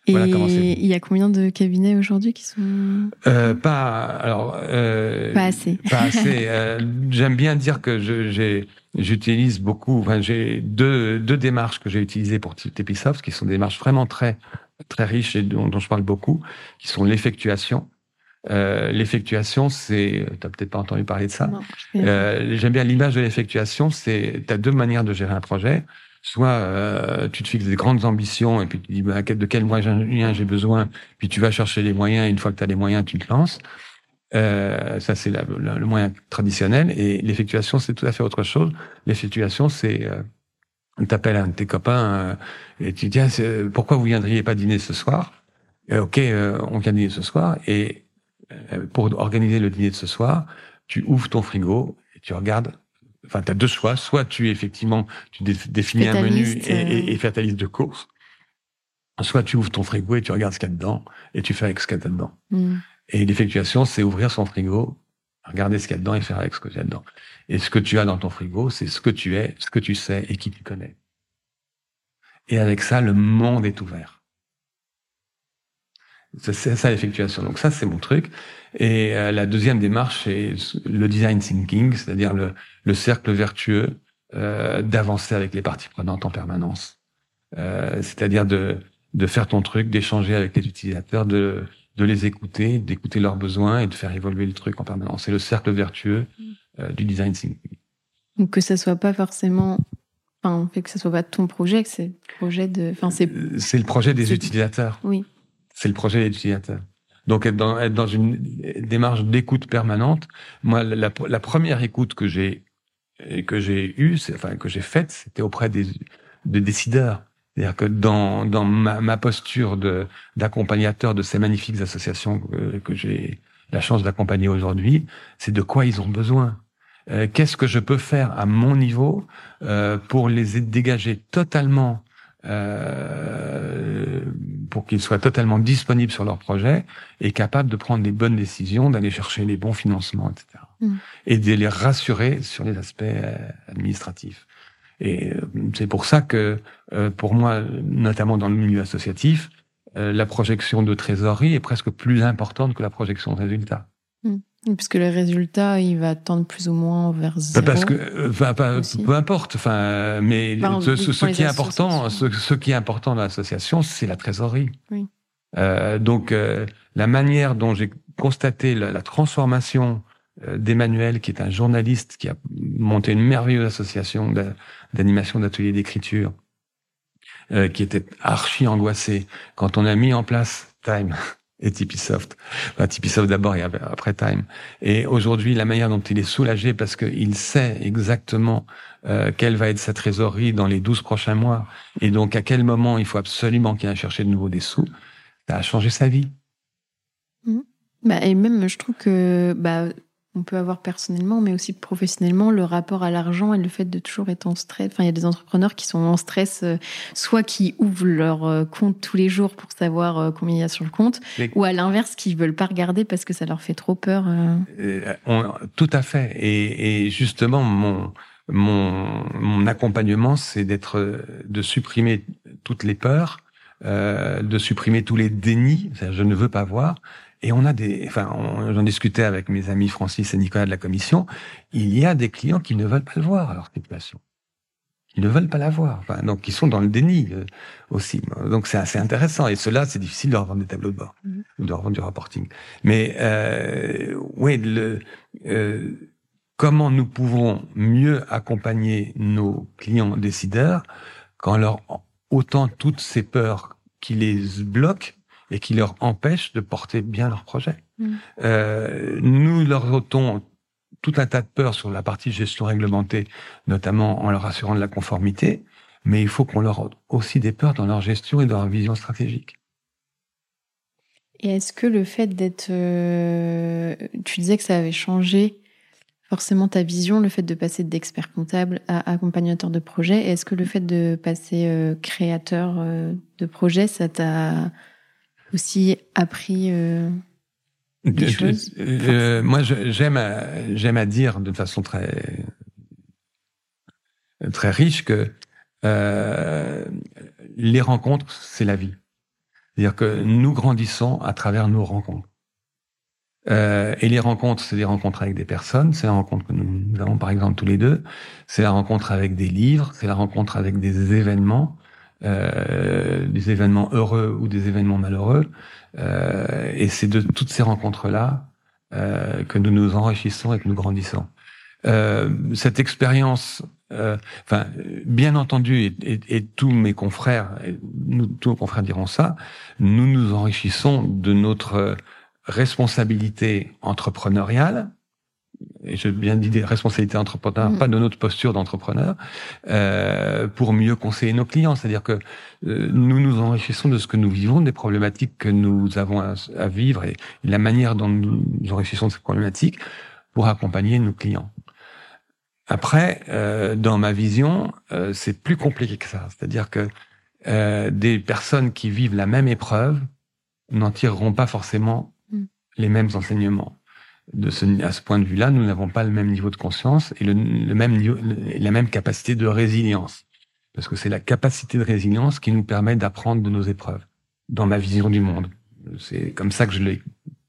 Et il y a combien de cabinets aujourd'hui qui sont euh, Pas alors euh, pas assez. Pas assez. <laughs> euh, J'aime bien dire que j'utilise beaucoup. Enfin, j'ai deux deux démarches que j'ai utilisées pour Tipeesoft qui sont des démarches vraiment très très riches et dont, dont je parle beaucoup, qui sont l'effectuation. L'effectuation, c'est, t'as peut-être pas entendu parler de ça. J'aime bien l'image de l'effectuation. C'est, t'as deux manières de gérer un projet. Soit euh, tu te fixes des grandes ambitions et puis tu dis bah, de quels moyens j'ai besoin, puis tu vas chercher les moyens. Et une fois que tu as les moyens, tu te lances. Euh, ça, c'est le moyen traditionnel. Et l'effectuation, c'est tout à fait autre chose. L'effectuation, c'est euh, t'appelles un de tes copains euh, et tu dis ah, pourquoi vous viendriez pas dîner ce soir? Euh, Ok, euh, on vient dîner ce soir. Et pour organiser le dîner de ce soir, tu ouvres ton frigo et tu regardes enfin, tu as deux choix. Soit tu, effectivement, tu définis un menu et, et, et fais ta liste de courses. Soit tu ouvres ton frigo et tu regardes ce qu'il y a dedans et tu fais avec ce qu'il y a dedans. Mm. Et l'effectuation, c'est ouvrir son frigo, regarder ce qu'il y a dedans et faire avec ce qu'il y a dedans. Et ce que tu as dans ton frigo, c'est ce que tu es, ce que tu sais et qui tu connais. Et avec ça, le monde est ouvert. C'est ça l'effectuation. Donc ça, c'est mon truc. Et euh, la deuxième démarche, c'est le design thinking, c'est-à-dire le, le, cercle vertueux euh, d'avancer avec les parties prenantes en permanence. Euh, c'est-à-dire de, de faire ton truc, d'échanger avec les utilisateurs, de, de les écouter, d'écouter leurs besoins et de faire évoluer le truc en permanence. C'est le cercle vertueux euh, du design thinking. Donc que ça soit pas forcément Enfin, fait que ce soit pas ton projet, que c'est le projet de. Enfin, c'est. Euh, c'est le projet des utilisateurs. Oui. C'est le projet des utilisateurs. Donc être dans, être dans une démarche d'écoute permanente. Moi, la, la première écoute que j'ai que j'ai eue, enfin que j'ai faite, c'était auprès des, des décideurs. C'est-à-dire que dans, dans ma, ma posture de d'accompagnateur de ces magnifiques associations que, que j'ai la chance d'accompagner aujourd'hui, c'est de quoi ils ont besoin. Euh, Qu'est-ce que je peux faire à mon niveau euh, pour les dégager totalement euh, pour qu'ils soient totalement disponibles sur leur projet et capables de prendre les bonnes décisions, d'aller chercher les bons financements, etc. Mm. Et de les rassurer sur les aspects euh, administratifs. Et euh, c'est pour ça que, pour moi, notamment dans le milieu associatif, la projection de trésorerie est presque plus importante que la projection de résultats. Puisque le résultat, il va tendre plus ou moins vers bah, zéro. Parce que, euh, enfin, peu importe. Enfin, mais ce, ce, qui est important, ce, ce, qui est important dans l'association, c'est la trésorerie. Oui. Euh, donc, euh, la manière dont j'ai constaté la, la transformation euh, d'Emmanuel, qui est un journaliste qui a monté une merveilleuse association d'animation d'ateliers d'écriture, qui était archi angoissé quand on a mis en place Time et Tipeesoft. Enfin, Tipeesoft d'abord et après Time. Et aujourd'hui, la manière dont il est soulagé parce qu'il sait exactement euh, quelle va être sa trésorerie dans les 12 prochains mois et donc à quel moment il faut absolument qu'il aille chercher de nouveau des sous, ça a changé sa vie. Mmh. Bah, et même, je trouve que bah, on peut avoir personnellement, mais aussi professionnellement, le rapport à l'argent et le fait de toujours être en stress. Enfin, il y a des entrepreneurs qui sont en stress, euh, soit qui ouvrent leur euh, compte tous les jours pour savoir euh, combien il y a sur le compte, ou à l'inverse, qui veulent pas regarder parce que ça leur fait trop peur. tout à fait. Et, et justement, mon, mon, mon accompagnement, c'est d'être, de supprimer toutes les peurs, de supprimer tous les dénis. Je ne veux pas voir et on a des, enfin, j'en discutais avec mes amis Francis et Nicolas de la commission. Il y a des clients qui ne veulent pas le voir à leur situation. Ils ne veulent pas la voir. Enfin, donc, ils sont dans le déni euh, aussi. Donc, c'est assez intéressant. Et cela, c'est difficile de leur vendre des tableaux de bord, mmh. de leur vendre du reporting. Mais euh, oui, le, euh, comment nous pouvons mieux accompagner nos clients décideurs quand leur autant toutes ces peurs qui les bloquent et qui leur empêche de porter bien leur projet. Mm. Euh, nous leur ôtons tout un tas de peurs sur la partie gestion réglementée, notamment en leur assurant de la conformité, mais il faut qu'on leur ôte aussi des peurs dans leur gestion et dans leur vision stratégique. Et est-ce que le fait d'être... Euh, tu disais que ça avait changé forcément ta vision, le fait de passer d'expert comptable à accompagnateur de projet. Est-ce que le fait de passer euh, créateur euh, de projet, ça t'a aussi appris euh, des choses Moi, j'aime j'aime à dire de façon très très riche que les rencontres, c'est la vie. C'est-à-dire que nous grandissons à travers nos rencontres. Euh, et les rencontres, c'est des rencontres avec des personnes, c'est la rencontre que nous, avons par exemple tous les deux, c'est la rencontre avec des livres, c'est la rencontre avec des événements, euh, des événements heureux ou des événements malheureux. Euh, et c'est de toutes ces rencontres-là euh, que nous nous enrichissons et que nous grandissons. Euh, cette expérience, euh, enfin, bien entendu, et, et, et, tous mes confrères, nous, tous nos confrères diront ça, nous nous enrichissons de notre responsabilité entrepreneuriale, et je bien dit des responsabilités entrepreneurs, mm. pas de notre posture d'entrepreneur, euh, pour mieux conseiller nos clients. C'est-à-dire que euh, nous nous enrichissons de ce que nous vivons, des problématiques que nous avons à, vivre et la manière dont nous nous enrichissons de ces problématiques pour accompagner nos clients. Après, euh, dans ma vision, euh, c'est plus compliqué que ça. C'est-à-dire que euh, des personnes qui vivent la même épreuve n'en tireront pas forcément les mêmes enseignements. De ce, à ce point de vue-là, nous n'avons pas le même niveau de conscience et le, même niveau, la même capacité de résilience. Parce que c'est la capacité de résilience qui nous permet d'apprendre de nos épreuves, dans ma vision du monde. C'est comme ça que je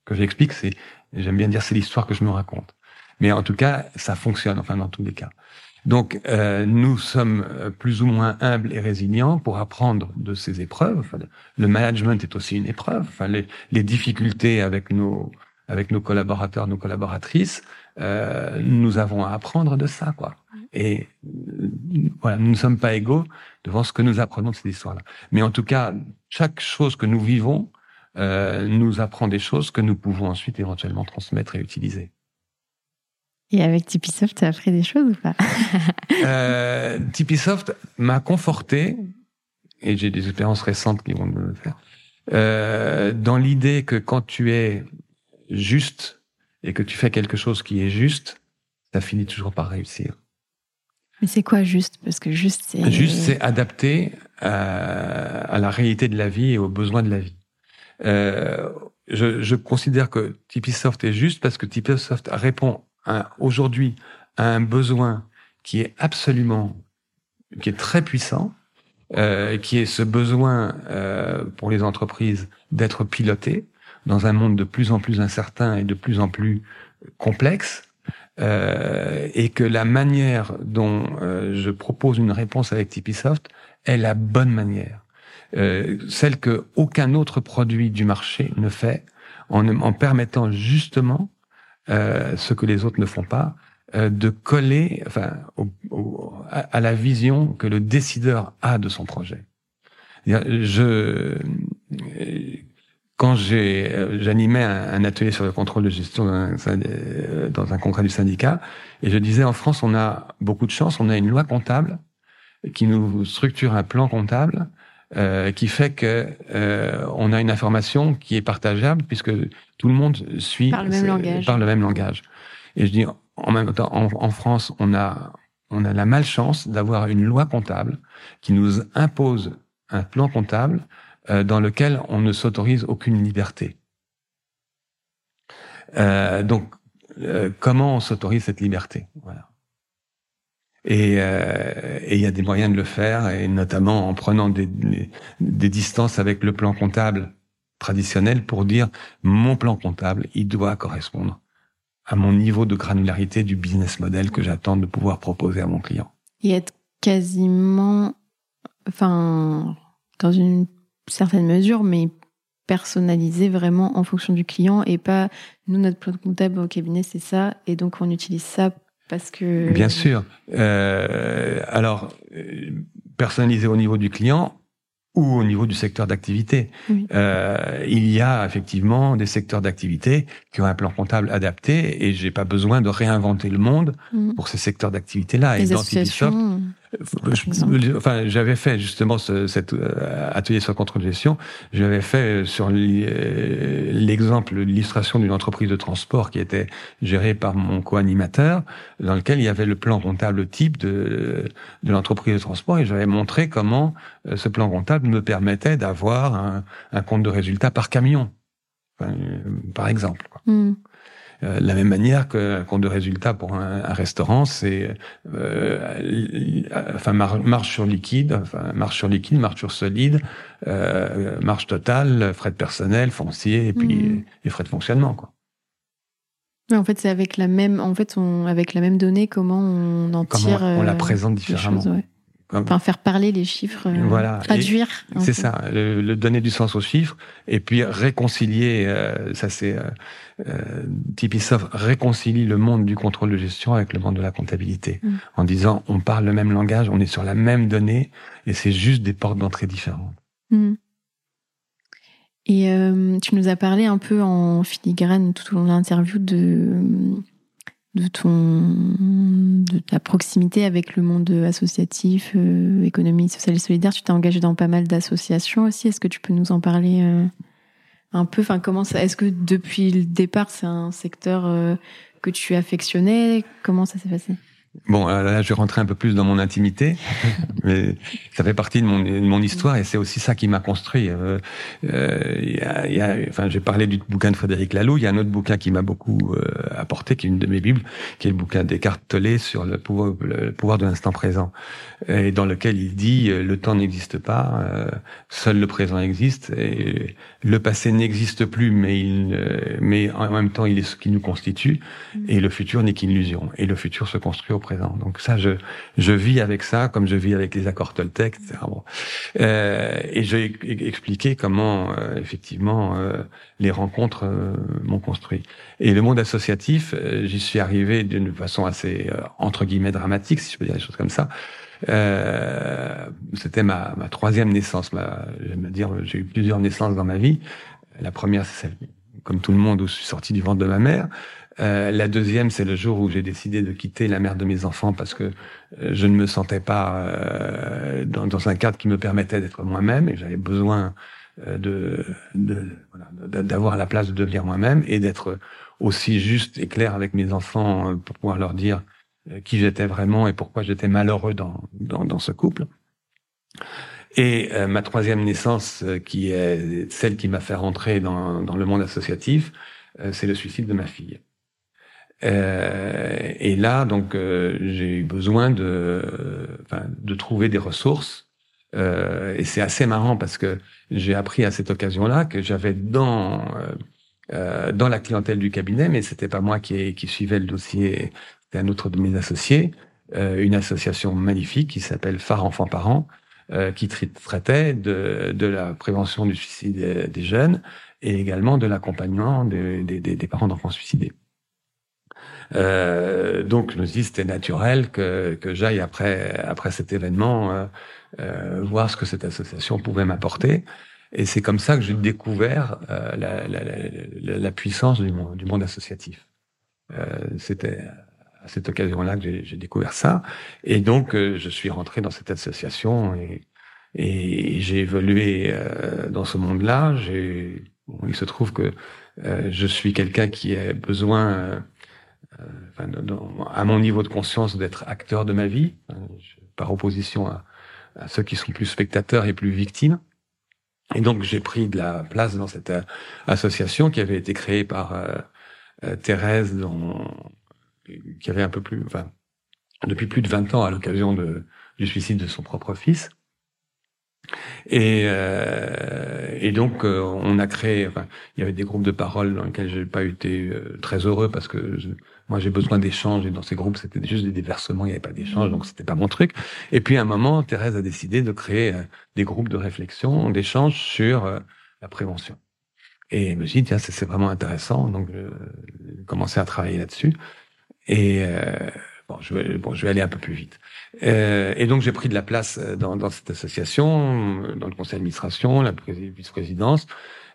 que j'explique. C'est, j'aime bien dire, c'est l'histoire que je me raconte. Mais en tout cas, ça fonctionne. Enfin, dans tous les cas. Donc, euh, nous sommes euh, plus ou moins humbles et résilients pour apprendre de ces épreuves. Le management est aussi une épreuve. Enfin, les, les difficultés avec nos avec nos collaborateurs, nos collaboratrices, euh, nous avons à apprendre de ça, quoi. Et euh, voilà, nous ne sommes pas égaux devant ce que nous apprenons de cette histoire-là. Mais en tout cas, chaque chose que nous vivons euh, nous apprend des choses que nous pouvons ensuite éventuellement transmettre et utiliser. Et avec Tipeesoft, tu as appris des choses ou pas? Euh, Tipeesoft m'a conforté, et j'ai des expériences récentes qui vont me le faire, euh, dans l'idée que quand tu es juste et que tu fais quelque chose qui est juste, ça finit toujours par réussir. Mais c'est quoi juste? Parce que juste, c'est... Juste, c'est adapté à, à, la réalité de la vie et aux besoins de la vie. Euh, je, je, considère que Tipeesoft est juste parce que Tipeesoft répond aujourd'hui à un besoin qui est absolument, qui est très puissant, euh, qui est ce besoin euh, pour les entreprises d'être pilotées dans un monde de plus en plus incertain et de plus en plus complexe, euh, et que la manière dont euh, je propose une réponse avec Tipeesoft est la bonne manière, euh, celle que aucun autre produit du marché ne fait, en, en permettant justement euh, ce que les autres ne font pas, euh, de coller enfin, à, la vision que le décideur a de son projet. Je, quand j'ai, j'animais un, atelier sur le contrôle de gestion dans un, congrès du syndicat, et je disais en France, on a beaucoup de chance, on a une loi comptable qui nous structure un plan comptable euh, qui fait que euh, on a une information qui est partageable puisque tout le monde suit par le même langage. Par le même langage. Et je dis en même temps, en, en France, on a on a la malchance d'avoir une loi comptable qui nous impose un plan comptable euh, dans lequel on ne s'autorise aucune liberté. Euh, donc, euh, comment on s'autorise cette liberté? Euh, et il y a des moyens de le faire, et notamment en prenant des, des distances avec le plan comptable traditionnel pour dire mon plan comptable, il doit correspondre à mon niveau de granularité du business model que j'attends de pouvoir proposer à mon client. Et être quasiment, enfin, dans une certaine mesure, mais personnalisé vraiment en fonction du client et pas nous notre plan comptable au cabinet c'est ça et donc on utilise ça parce que bien sûr. Euh, alors euh, personnalisé au niveau du client ou au niveau du secteur d'activité. Euh, il y a effectivement des secteurs d'activité qui ont un plan comptable adapté et j'ai pas besoin de réinventer le monde mm. pour ces secteurs d'activité-là. Et dans enfin, j'avais fait justement ce, cet euh, atelier sur le contrôle de gestion. J'avais fait sur euh, l'exemple, l'illustration d'une entreprise de transport qui était gérée par mon co-animateur, dans lequel il y avait le plan comptable type de, de l'entreprise de transport, et j'avais montré comment euh, ce plan comptable me permettait d'avoir un, un, compte de résultat par camion, enfin, par exemple. Quoi. Hmm. Euh, de la même manière qu'un compte de résultat pour un, un restaurant, c'est euh, enfin marge sur liquide, enfin marge sur liquide, marge sur solide, euh, marge totale, frais de personnel, foncier et puis mmh. les frais de fonctionnement quoi. en fait, c'est avec la même, en fait, on, avec la même donnée, comment on en tire. Comment on la présente différemment. Choses, Enfin, faire parler les chiffres, euh, voilà. traduire. C'est ça, le, donner du sens aux chiffres, et puis réconcilier, euh, ça c'est euh, euh Tipeee réconcilie le monde du contrôle de gestion avec le monde de la comptabilité, mm. en disant on parle le même langage, on est sur la même donnée, et c'est juste des portes d'entrée différentes. Mm. Et tu nous as parlé un peu en filigrane tout au long de l'interview de de ton de ta proximité avec le monde associatif, euh, économie sociale et solidaire. Tu t'es engagé dans pas mal d'associations aussi. Est-ce que tu peux nous en parler euh, un peu? Enfin, comment ça Est-ce que depuis le départ, c'est un secteur euh, que tu affectionnais? Comment ça s'est passé? Bon, euh, là, je vais rentrer un peu plus dans mon intimité, <laughs> mais ça fait partie de mon, de mon histoire et c'est aussi ça qui m'a construit. Euh, euh, y a, y a, enfin, j'ai parlé du bouquin de Frédéric Laloux. Il y a un autre bouquin qui m'a beaucoup euh, apporté, qui est une de mes bibles, qui est le bouquin d'Eckhart Tolle sur le pouvoir, le pouvoir de l'instant présent, et dans lequel il dit le temps n'existe pas, seul le présent existe, et le passé n'existe plus, mais il, mais en même temps, il est ce qui nous constitue, et le futur n'est qu'illusion, et le futur se construit présent. Donc ça, je, je vis avec ça, comme je vis avec les accords Toltec, etc. Bon. Euh, et j'ai expliqué comment, euh, effectivement, euh, les rencontres euh, m'ont construit. Et le monde associatif, j'y suis arrivé d'une façon assez, entre guillemets, dramatique, si je peux dire des choses comme ça. C'était ma, ma troisième naissance. Ma, j'aime dire, j'ai eu plusieurs naissances dans ma vie. La première, c'est celle, comme tout le monde, où je suis sorti du ventre de ma mère. Euh, la deuxième, c'est le jour où j'ai décidé de quitter la mère de mes enfants parce que euh, je ne me sentais pas euh, dans, dans, un cadre qui me permettait d'être moi-même et j'avais besoin de d'avoir la place de devenir moi-même et d'être aussi juste et clair avec mes enfants pour pouvoir leur dire qui j'étais vraiment et pourquoi j'étais malheureux dans, dans, dans, ce couple. Et ma troisième naissance, qui est celle qui m'a fait rentrer dans, dans le monde associatif, c'est le suicide de ma fille. Euh, et là, donc, euh, j'ai eu besoin de, de trouver des ressources. Euh, et c'est assez marrant parce que j'ai appris à cette occasion-là que j'avais dans euh, dans la clientèle du cabinet, mais c'était pas moi qui, qui suivais le dossier, c'était un autre de mes associés, une association magnifique qui s'appelle Phare Enfants Parents, qui traitait de, de la prévention du suicide des, des jeunes et également de l'accompagnement des, des, des parents d'enfants suicidés. Euh, donc je me dit c'était naturel que, que j'aille après après cet événement euh, euh, voir ce que cette association pouvait m'apporter. Et c'est comme ça que j'ai découvert euh, la, la, la, la, puissance du monde, du monde associatif. Euh, c'était à cette occasion-là que j'ai découvert ça. Et donc je suis rentré dans cette association et, et j'ai évolué dans ce monde-là. Bon, il se trouve que je suis quelqu'un qui a besoin euh, à mon niveau de conscience, d'être acteur de ma vie, euh, par opposition à, ceux qui sont plus spectateurs et plus victimes. Et donc j'ai pris de la place dans cette euh, association qui avait été créée par Thérèse, dont, qui avait un peu plus, enfin, depuis plus de 20 ans à l'occasion du suicide de son propre fils. Et, euh, et donc on a créé, enfin, il y avait des groupes de parole dans lesquels j'ai pas été très heureux parce que moi, j'ai besoin d'échanges et dans ces groupes, c'était juste des déversements, il n'y avait pas d'échange, donc c'était pas mon truc. Et puis, à un moment, Thérèse a décidé de créer euh, des groupes de réflexion, d'échanges sur euh, la prévention. Et je me dit, tiens, c'est vraiment intéressant, donc j'ai commencé à travailler là-dessus. Et euh, bon, je vais, bon, je vais aller un peu plus vite. Euh, et donc j'ai pris de la place dans, dans cette association, dans le conseil d'administration, la vice-présidence.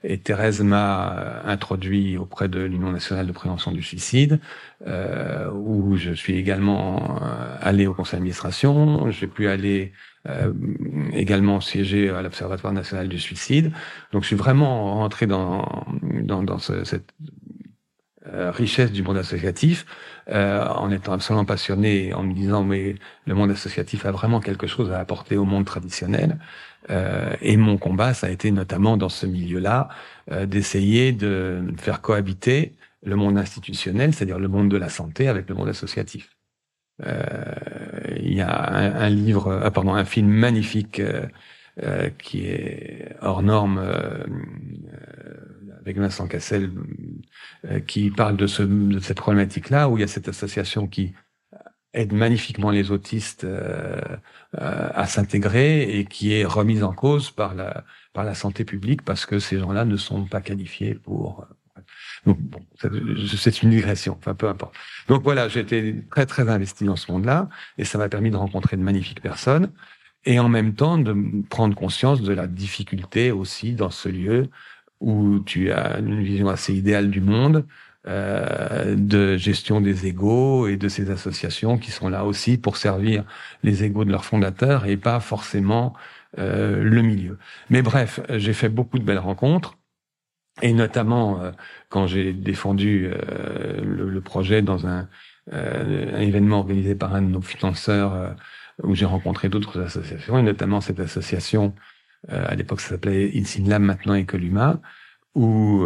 Et Thérèse m'a introduit auprès de l'Union nationale de prévention du suicide, euh, où je suis également allé au conseil d'administration. J'ai pu aller euh, également siégé à l'Observatoire national du suicide. Donc je suis vraiment rentré dans, dans, dans ce, cette euh, richesse du monde associatif euh, en étant absolument passionné, en me disant mais le monde associatif a vraiment quelque chose à apporter au monde traditionnel. Euh, et mon combat, ça a été notamment dans ce milieu-là euh, d'essayer de faire cohabiter le monde institutionnel, c'est-à-dire le monde de la santé, avec le monde associatif. Euh, il y a un, livre, euh, pardon, un film magnifique euh, qui est hors norme avec Vincent Cassel qui parle de, ce, de cette problématique-là où il y a cette association qui aide magnifiquement les autistes à s'intégrer et qui est remise en cause par la par la santé publique parce que ces gens-là ne sont pas qualifiés pour donc, bon, c'est une digression, enfin peu importe. Donc voilà, j'ai été très très investi dans ce monde-là, et ça m'a permis de rencontrer de magnifiques personnes, et en même temps de prendre conscience de la difficulté aussi dans ce lieu où tu as une vision assez idéale du monde, euh, de gestion des égaux et de ces associations qui sont là aussi pour servir les égaux de leurs fondateurs et pas forcément euh, le milieu. Mais bref, j'ai fait beaucoup de belles rencontres. Et notamment euh, quand j'ai défendu euh, le, le, projet dans un, euh, un, événement organisé par un de nos financeurs où j'ai rencontré d'autres associations, et notamment cette association, à l'époque ça s'appelait Insinlam, maintenant Ecoluma, où,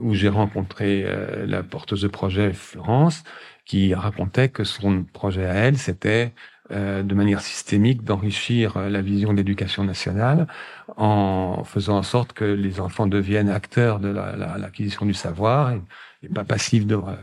où j'ai rencontré la porteuse de projet Florence, qui racontait que son projet à elle, c'était euh, de manière systémique d'enrichir euh, la vision d'éducation nationale en faisant en sorte que les enfants deviennent acteurs de l'acquisition du savoir et, pas passifs de euh,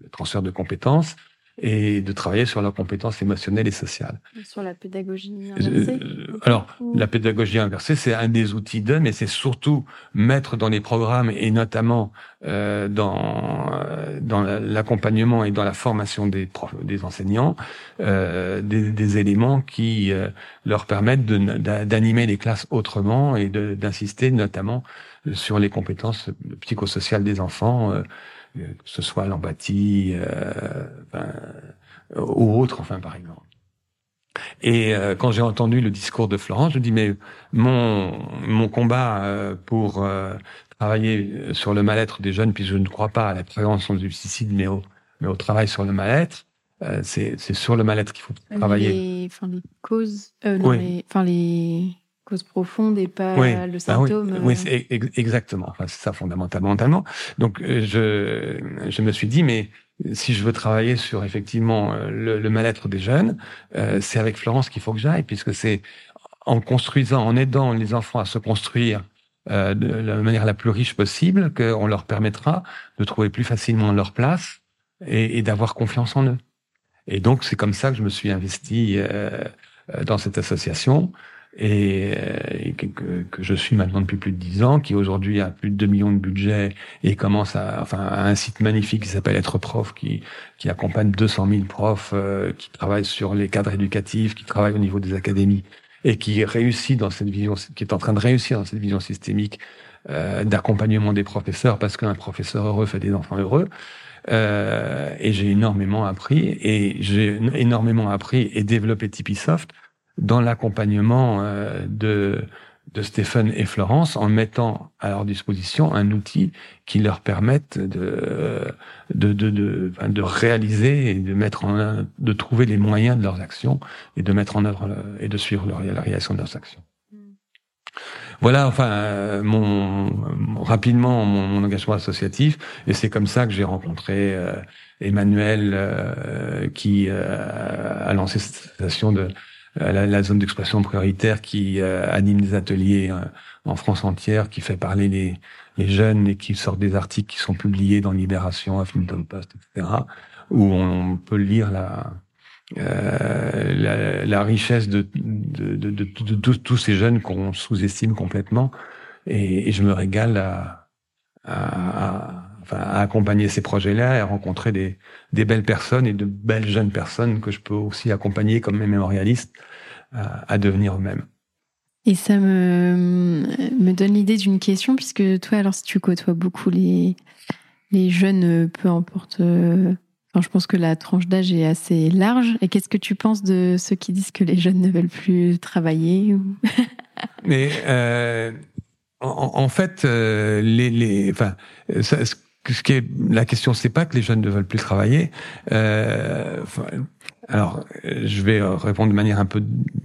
le transfert de compétences et de travailler sur leurs compétences émotionnelles et sociales. Sur la pédagogie inversée Alors, la pédagogie inversée, c'est un des outils d'eux, mais c'est surtout mettre dans les programmes et notamment euh, dans dans l'accompagnement et dans la formation des profs, des enseignants, euh, des, des, éléments qui euh, leur permettent d'animer les classes autrement et d'insister notamment sur les compétences psychosociales des enfants. Euh, que ce soit l'empathie euh, enfin, ou autre, enfin par exemple. Et euh, quand j'ai entendu le discours de Florence, je dis mais mon mon combat euh, pour euh, travailler sur le mal-être des jeunes, puis je ne crois pas à la prévention du suicide, mais au mais au travail sur le mal-être, c'est c'est sur le mal-être qu'il faut travailler. Les, enfin les causes, non, les, enfin les cause profonde et pas le ah symptôme. oui, oui euh. exactement. Enfin, c'est ça fondamentalement. Donc, euh, je, je me suis dit, mais si je veux travailler sur effectivement euh, le, mal-être des jeunes, c'est avec Florence qu'il faut que j'aille, puisque c'est en construisant, en aidant les enfants à se construire de la manière la plus riche possible qu'on leur permettra de trouver plus facilement leur place et, et d'avoir confiance en eux. Et donc, c'est comme ça que je me suis investi dans cette association et, euh, que, que, je suis maintenant depuis plus de dix ans, qui aujourd'hui a plus de 2 millions de budget et commence à, enfin, à un site magnifique qui s'appelle Être Prof, qui, qui accompagne 200 000 profs euh, qui travaillent sur les cadres éducatifs, qui travaillent au niveau des académies et qui réussit dans cette vision, qui est en train de réussir dans cette vision systémique euh, d'accompagnement des professeurs, parce qu'un professeur heureux fait des enfants heureux. Euh, et j'ai énormément appris et j'ai énormément appris et développé Tipeesoft dans l'accompagnement euh, de, de Stéphane et Florence en mettant à leur disposition un outil qui leur permette de, de, de, de, de réaliser et de mettre en de trouver les moyens de leurs actions et de mettre en œuvre et de suivre leur, la réalisation de leurs actions. Voilà, enfin, mon, rapidement mon, mon, engagement associatif, et c'est comme ça que j'ai rencontré euh, Emmanuel, euh, qui a lancé cette association de, euh, la, la, zone d'expression prioritaire qui euh, anime des ateliers euh, en France entière, qui fait parler les, les, jeunes et qui sort des articles qui sont publiés dans Libération, Huffington Post, etc., où on peut lire la, euh, la, la, richesse de, de, de, de, tous ces jeunes qu'on sous-estime complètement. Et, et, je me régale à, à, à à accompagner ces projets-là et à rencontrer des, des belles personnes et de belles jeunes personnes que je peux aussi accompagner comme mes mémorialistes à, à devenir eux-mêmes. Et ça me, me donne l'idée d'une question, puisque toi, alors, si tu côtoies beaucoup les, les jeunes, peu importe, euh, enfin, je pense que la tranche d'âge est assez large. Et qu'est-ce que tu penses de ceux qui disent que les jeunes ne veulent plus travailler <laughs> Mais euh, en, en, fait, euh, les, les, enfin, ça, ce qui est la question, c'est pas que les jeunes ne veulent plus travailler. Euh, alors, je vais répondre de manière un peu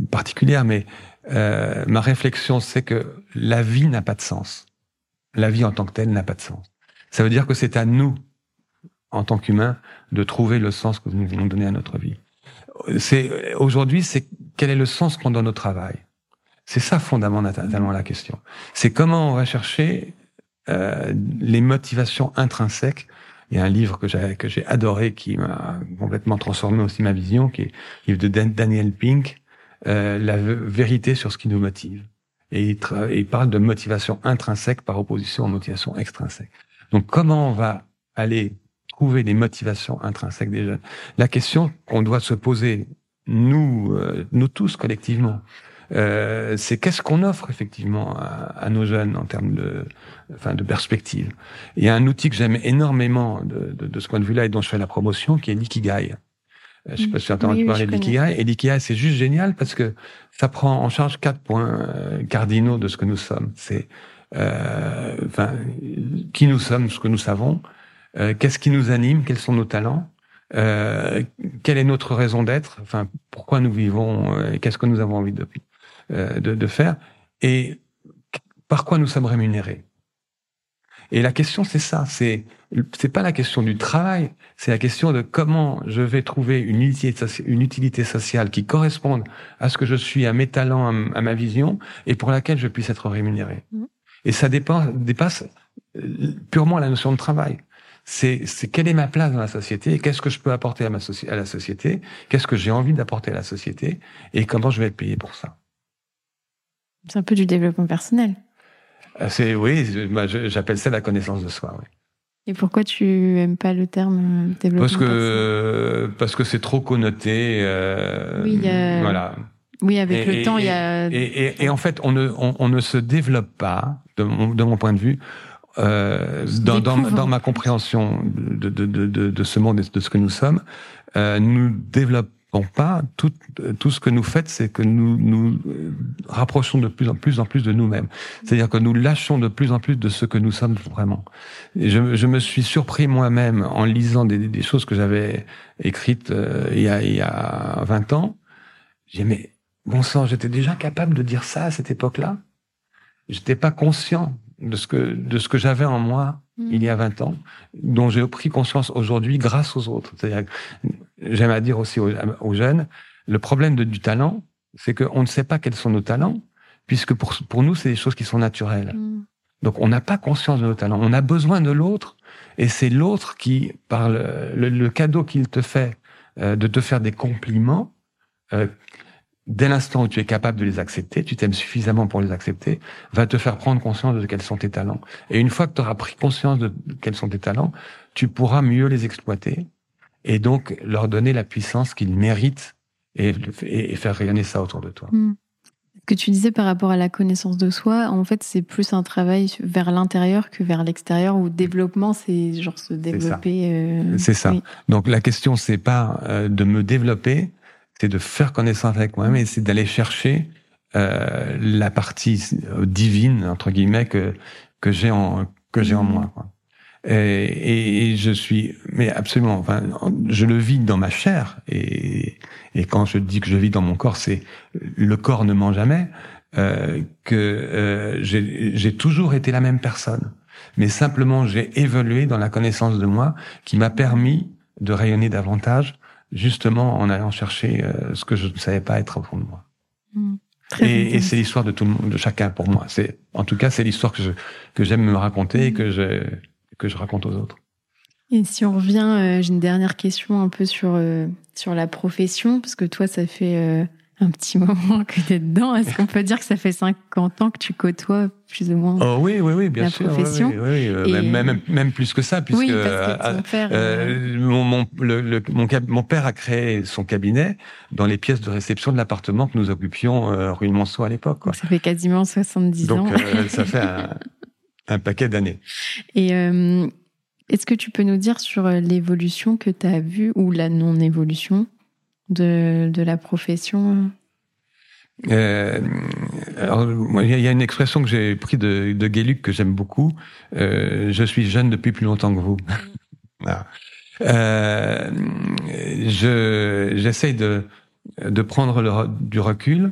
particulière, mais euh, ma réflexion, c'est que la vie n'a pas de sens. La vie en tant que telle n'a pas de sens. Ça veut dire que c'est à nous, en tant qu'humains, de trouver le sens que nous voulons donner à notre vie. C'est aujourd'hui, c'est quel est le sens qu'on donne au travail. C'est ça fondamentalement la question. C'est comment on va chercher euh, les motivations intrinsèques. Il y a un livre que j'ai que j'ai adoré qui m'a complètement transformé aussi ma vision, qui est le livre de Daniel Pink, euh, la vérité sur ce qui nous motive. Et il, il, parle de motivation intrinsèque par opposition aux motivations extrinsèques. Donc comment on va aller trouver des motivations intrinsèques des jeunes? La question qu'on doit se poser, nous, euh, nous tous collectivement, euh, c'est qu'est-ce qu'on offre effectivement à, à, nos jeunes en termes de, enfin, de perspective. Il y a un outil que j'aime énormément de, de, de, ce point de vue-là et dont je fais la promotion, qui est l'ikigai. Euh, je sais pas si tu as entendu oui, parler de l'ikigai. Et l'ikigai, c'est juste génial parce que ça prend en charge quatre points euh, cardinaux de ce que nous sommes. C'est euh, enfin qui nous sommes, ce que nous savons, euh, qu'est-ce qui nous anime, quels sont nos talents, euh, quelle est notre raison d'être, enfin pourquoi nous vivons et qu'est-ce que nous avons envie de, de, de faire et par quoi nous sommes rémunérés? Et la question, c'est ça. C'est c'est pas la question du travail, c'est la question de comment je vais trouver une utilité, une utilité sociale qui corresponde à ce que je suis, à mes talents, à, ma vision, et pour laquelle je puisse être rémunéré. Mmh. Et ça dépasse, dépasse euh, purement la notion de travail. C'est, c'est quelle est ma place dans la société qu'est-ce que je peux apporter à, ma à la société, qu'est-ce que j'ai envie d'apporter à la société et comment je vais être payé pour ça. C'est un peu du développement personnel. Euh, c'est oui, j'appelle ça la connaissance de soi. Oui. Et pourquoi tu aimes pas le terme euh, développement Parce que parce que c'est trop connoté. Euh, oui, voilà. Oui, avec et, le temps, il y a. Et, en fait, on ne on, on, ne se développe pas, de mon, de mon point de vue, euh, dans, dans, dans, ma compréhension de, de, de, ce monde et de ce que nous sommes, euh, nous développons pas tout, tout ce que nous faites, c'est que nous nous rapprochons de plus en plus en plus de nous-mêmes. C'est-à-dire que nous lâchons de plus en plus de ce que nous sommes vraiment. Et je, je me suis surpris moi-même en lisant des, des choses que j'avais écrites euh, il, y a, il y a 20 ans. J'ai mais bon sang, j'étais déjà capable de dire ça à cette époque-là. J'étais pas conscient de ce que de ce que j'avais en moi mmh. il y a 20 ans, dont j'ai pris conscience aujourd'hui grâce aux autres. C'est-à-dire, j'aime à dire aussi aux, aux, jeunes, le problème de, du talent, c'est qu'on ne sait pas quels sont nos talents, puisque pour pour nous c'est des choses qui sont naturelles. Mmh. Donc on n'a pas conscience de nos talents. On a besoin de l'autre, et c'est l'autre qui, par le, le, le cadeau qu'il te fait euh, de te faire des compliments, euh, dès l'instant où tu es capable de les accepter, tu t'aimes suffisamment pour les accepter, va te faire prendre conscience de quels sont tes talents. Et une fois que tu auras pris conscience de quels sont tes talents, tu pourras mieux les exploiter et donc leur donner la puissance qu'ils méritent et, et, faire rayonner ça autour de toi. Mmh. Ce que tu disais par rapport à la connaissance de soi, en fait, c'est plus un travail vers l'intérieur que vers l'extérieur, où développement, c'est genre se développer. C'est ça. Euh... ça. Oui. Donc la question, c'est pas euh, de me développer, c'est de faire connaissance avec moi-même et c'est d'aller chercher euh, la partie divine entre guillemets que que j'ai en que j'ai en mmh. moi. Quoi. Et, et, je suis, mais absolument, enfin, je le vis dans ma chair. Et, et quand je dis que je vis dans mon corps, c'est le corps ne ment jamais. Euh, que euh, j'ai toujours été la même personne, mais simplement j'ai évolué dans la connaissance de moi qui m'a permis de rayonner davantage justement en allant chercher euh, ce que je ne savais pas être au fond de moi. Mmh. Et, et c'est l'histoire de tout le monde, de chacun pour moi. C'est, en tout cas, c'est l'histoire que je que j'aime me raconter et que je que je raconte aux autres. Et si on revient, euh, j'ai une dernière question un peu sur euh, sur la profession parce que toi, ça fait un petit <laughs> moment que tu es dedans. Est-ce qu'on peut dire que ça fait 50 ans que tu côtoies plus ou moins oh, oui, oui, oui, bien la sûr. profession Oui, oui, oui. Euh, même, même, plus que ça, puisque oui, parce que ton père, euh, mon, mon, le, mon, mon, père a créé son cabinet dans les pièces de réception de l'appartement que nous occupions euh, rue Monceau à l'époque. Ça fait quasiment 70 Donc, ans. Donc ça fait un, <laughs> un paquet d'années. Et est-ce que tu peux nous dire sur l'évolution que tu as vue ou la non-évolution de, de la profession? Euh, alors, il y a une expression que j'ai pris de, de Guéluc que j'aime beaucoup. Euh, je suis jeune depuis plus longtemps que vous. <laughs> euh, je j'essaye de de prendre le, du recul.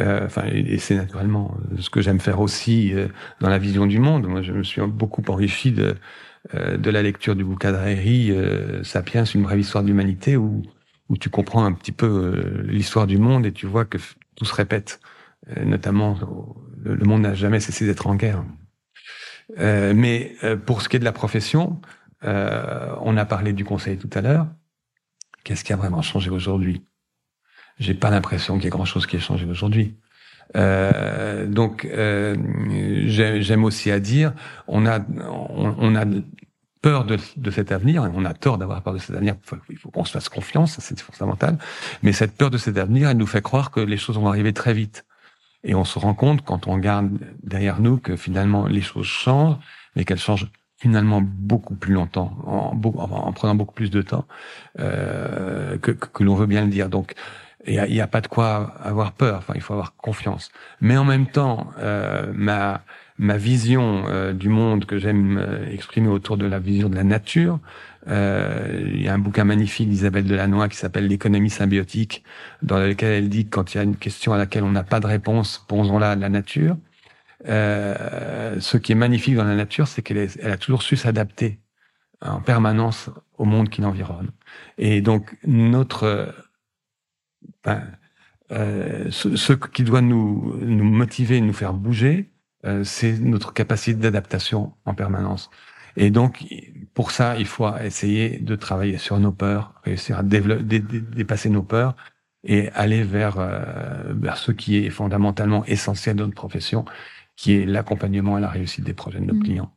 Euh, enfin, et c'est naturellement ce que j'aime faire aussi euh, dans la vision du monde. Moi, je me suis beaucoup enrichi de euh, de la lecture du bouquin de Sapiens, une brève histoire de l'humanité, où où tu comprends un petit peu euh, l'histoire du monde et tu vois que tout se répète. Euh, notamment, le monde n'a jamais cessé d'être en guerre. Euh, mais pour ce qui est de la profession, on a parlé du conseil tout à l'heure. Qu'est-ce qui a vraiment changé aujourd'hui? J'ai pas l'impression qu'il y ait grand-chose qui ait changé aujourd'hui. Euh, donc j'aime aussi à dire, on a on, a peur de, cet avenir, on a tort d'avoir peur de cet avenir, il faut qu'on se fasse confiance, c'est fondamental, mais cette peur de cet avenir, elle nous fait croire que les choses vont arriver très vite. Et on se rend compte, quand on regarde derrière nous, que finalement les choses changent, mais qu'elles changent finalement beaucoup plus longtemps, en, en prenant beaucoup plus de temps euh, que, que, l'on veut bien le dire. Donc, il n'y a, a, pas de quoi avoir peur, enfin, il faut avoir confiance. Mais en même temps, euh, ma ma vision euh, du monde que j'aime euh, exprimer autour de la vision de la nature. Euh, il y a un bouquin magnifique d'Isabelle Delannoy qui s'appelle L'économie symbiotique, dans lequel elle dit que quand il y a une question à laquelle on n'a pas de réponse, posons-la à la nature. ce qui est magnifique dans la nature, c'est qu'elle elle a toujours su s'adapter en permanence au monde qui l'environne. Et donc notre ben, ce, ce, qui doit nous, nous motiver, nous faire bouger, euh, c'est notre capacité d'adaptation en permanence. Et donc, pour ça, il faut essayer de travailler sur nos peurs, réussir à dépasser nos peurs et aller vers, euh, vers ce qui est fondamentalement essentiel dans notre profession, qui est l'accompagnement et la réussite des projets de nos mmh. clients.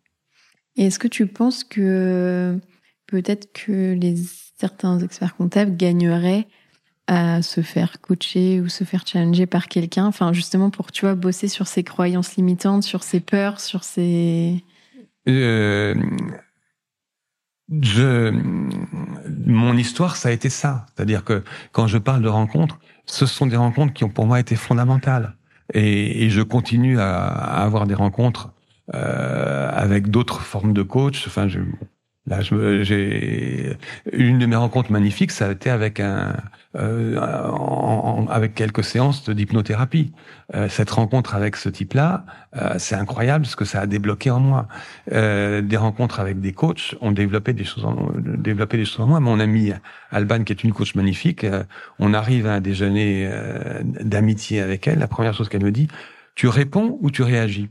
Et est-ce que tu penses que peut-être que les certains experts comptables gagneraient à se faire coacher ou se faire challenger par quelqu'un Enfin, justement pour, tu vois, bosser sur ses croyances limitantes, sur ses peurs, sur ses... Euh, je, mon histoire, ça a été ça. C'est-à-dire que quand je parle de rencontres, ce sont des rencontres qui ont pour moi été fondamentales. Et, je continue à, à, avoir des rencontres euh, avec d'autres formes de coach. Enfin, je, Là, j'ai une de mes rencontres magnifiques, ça a été avec un, euh, avec quelques séances d'hypnothérapie. Euh, cette rencontre avec ce type-là, euh, c'est incroyable ce que ça a débloqué en moi. Euh, des rencontres avec des coachs ont développé des choses, en, développé des choses en moi. Mon ami Alban, qui est une coach magnifique, on arrive à un déjeuner d'amitié avec elle. La première chose qu'elle me dit, tu réponds ou tu réagis?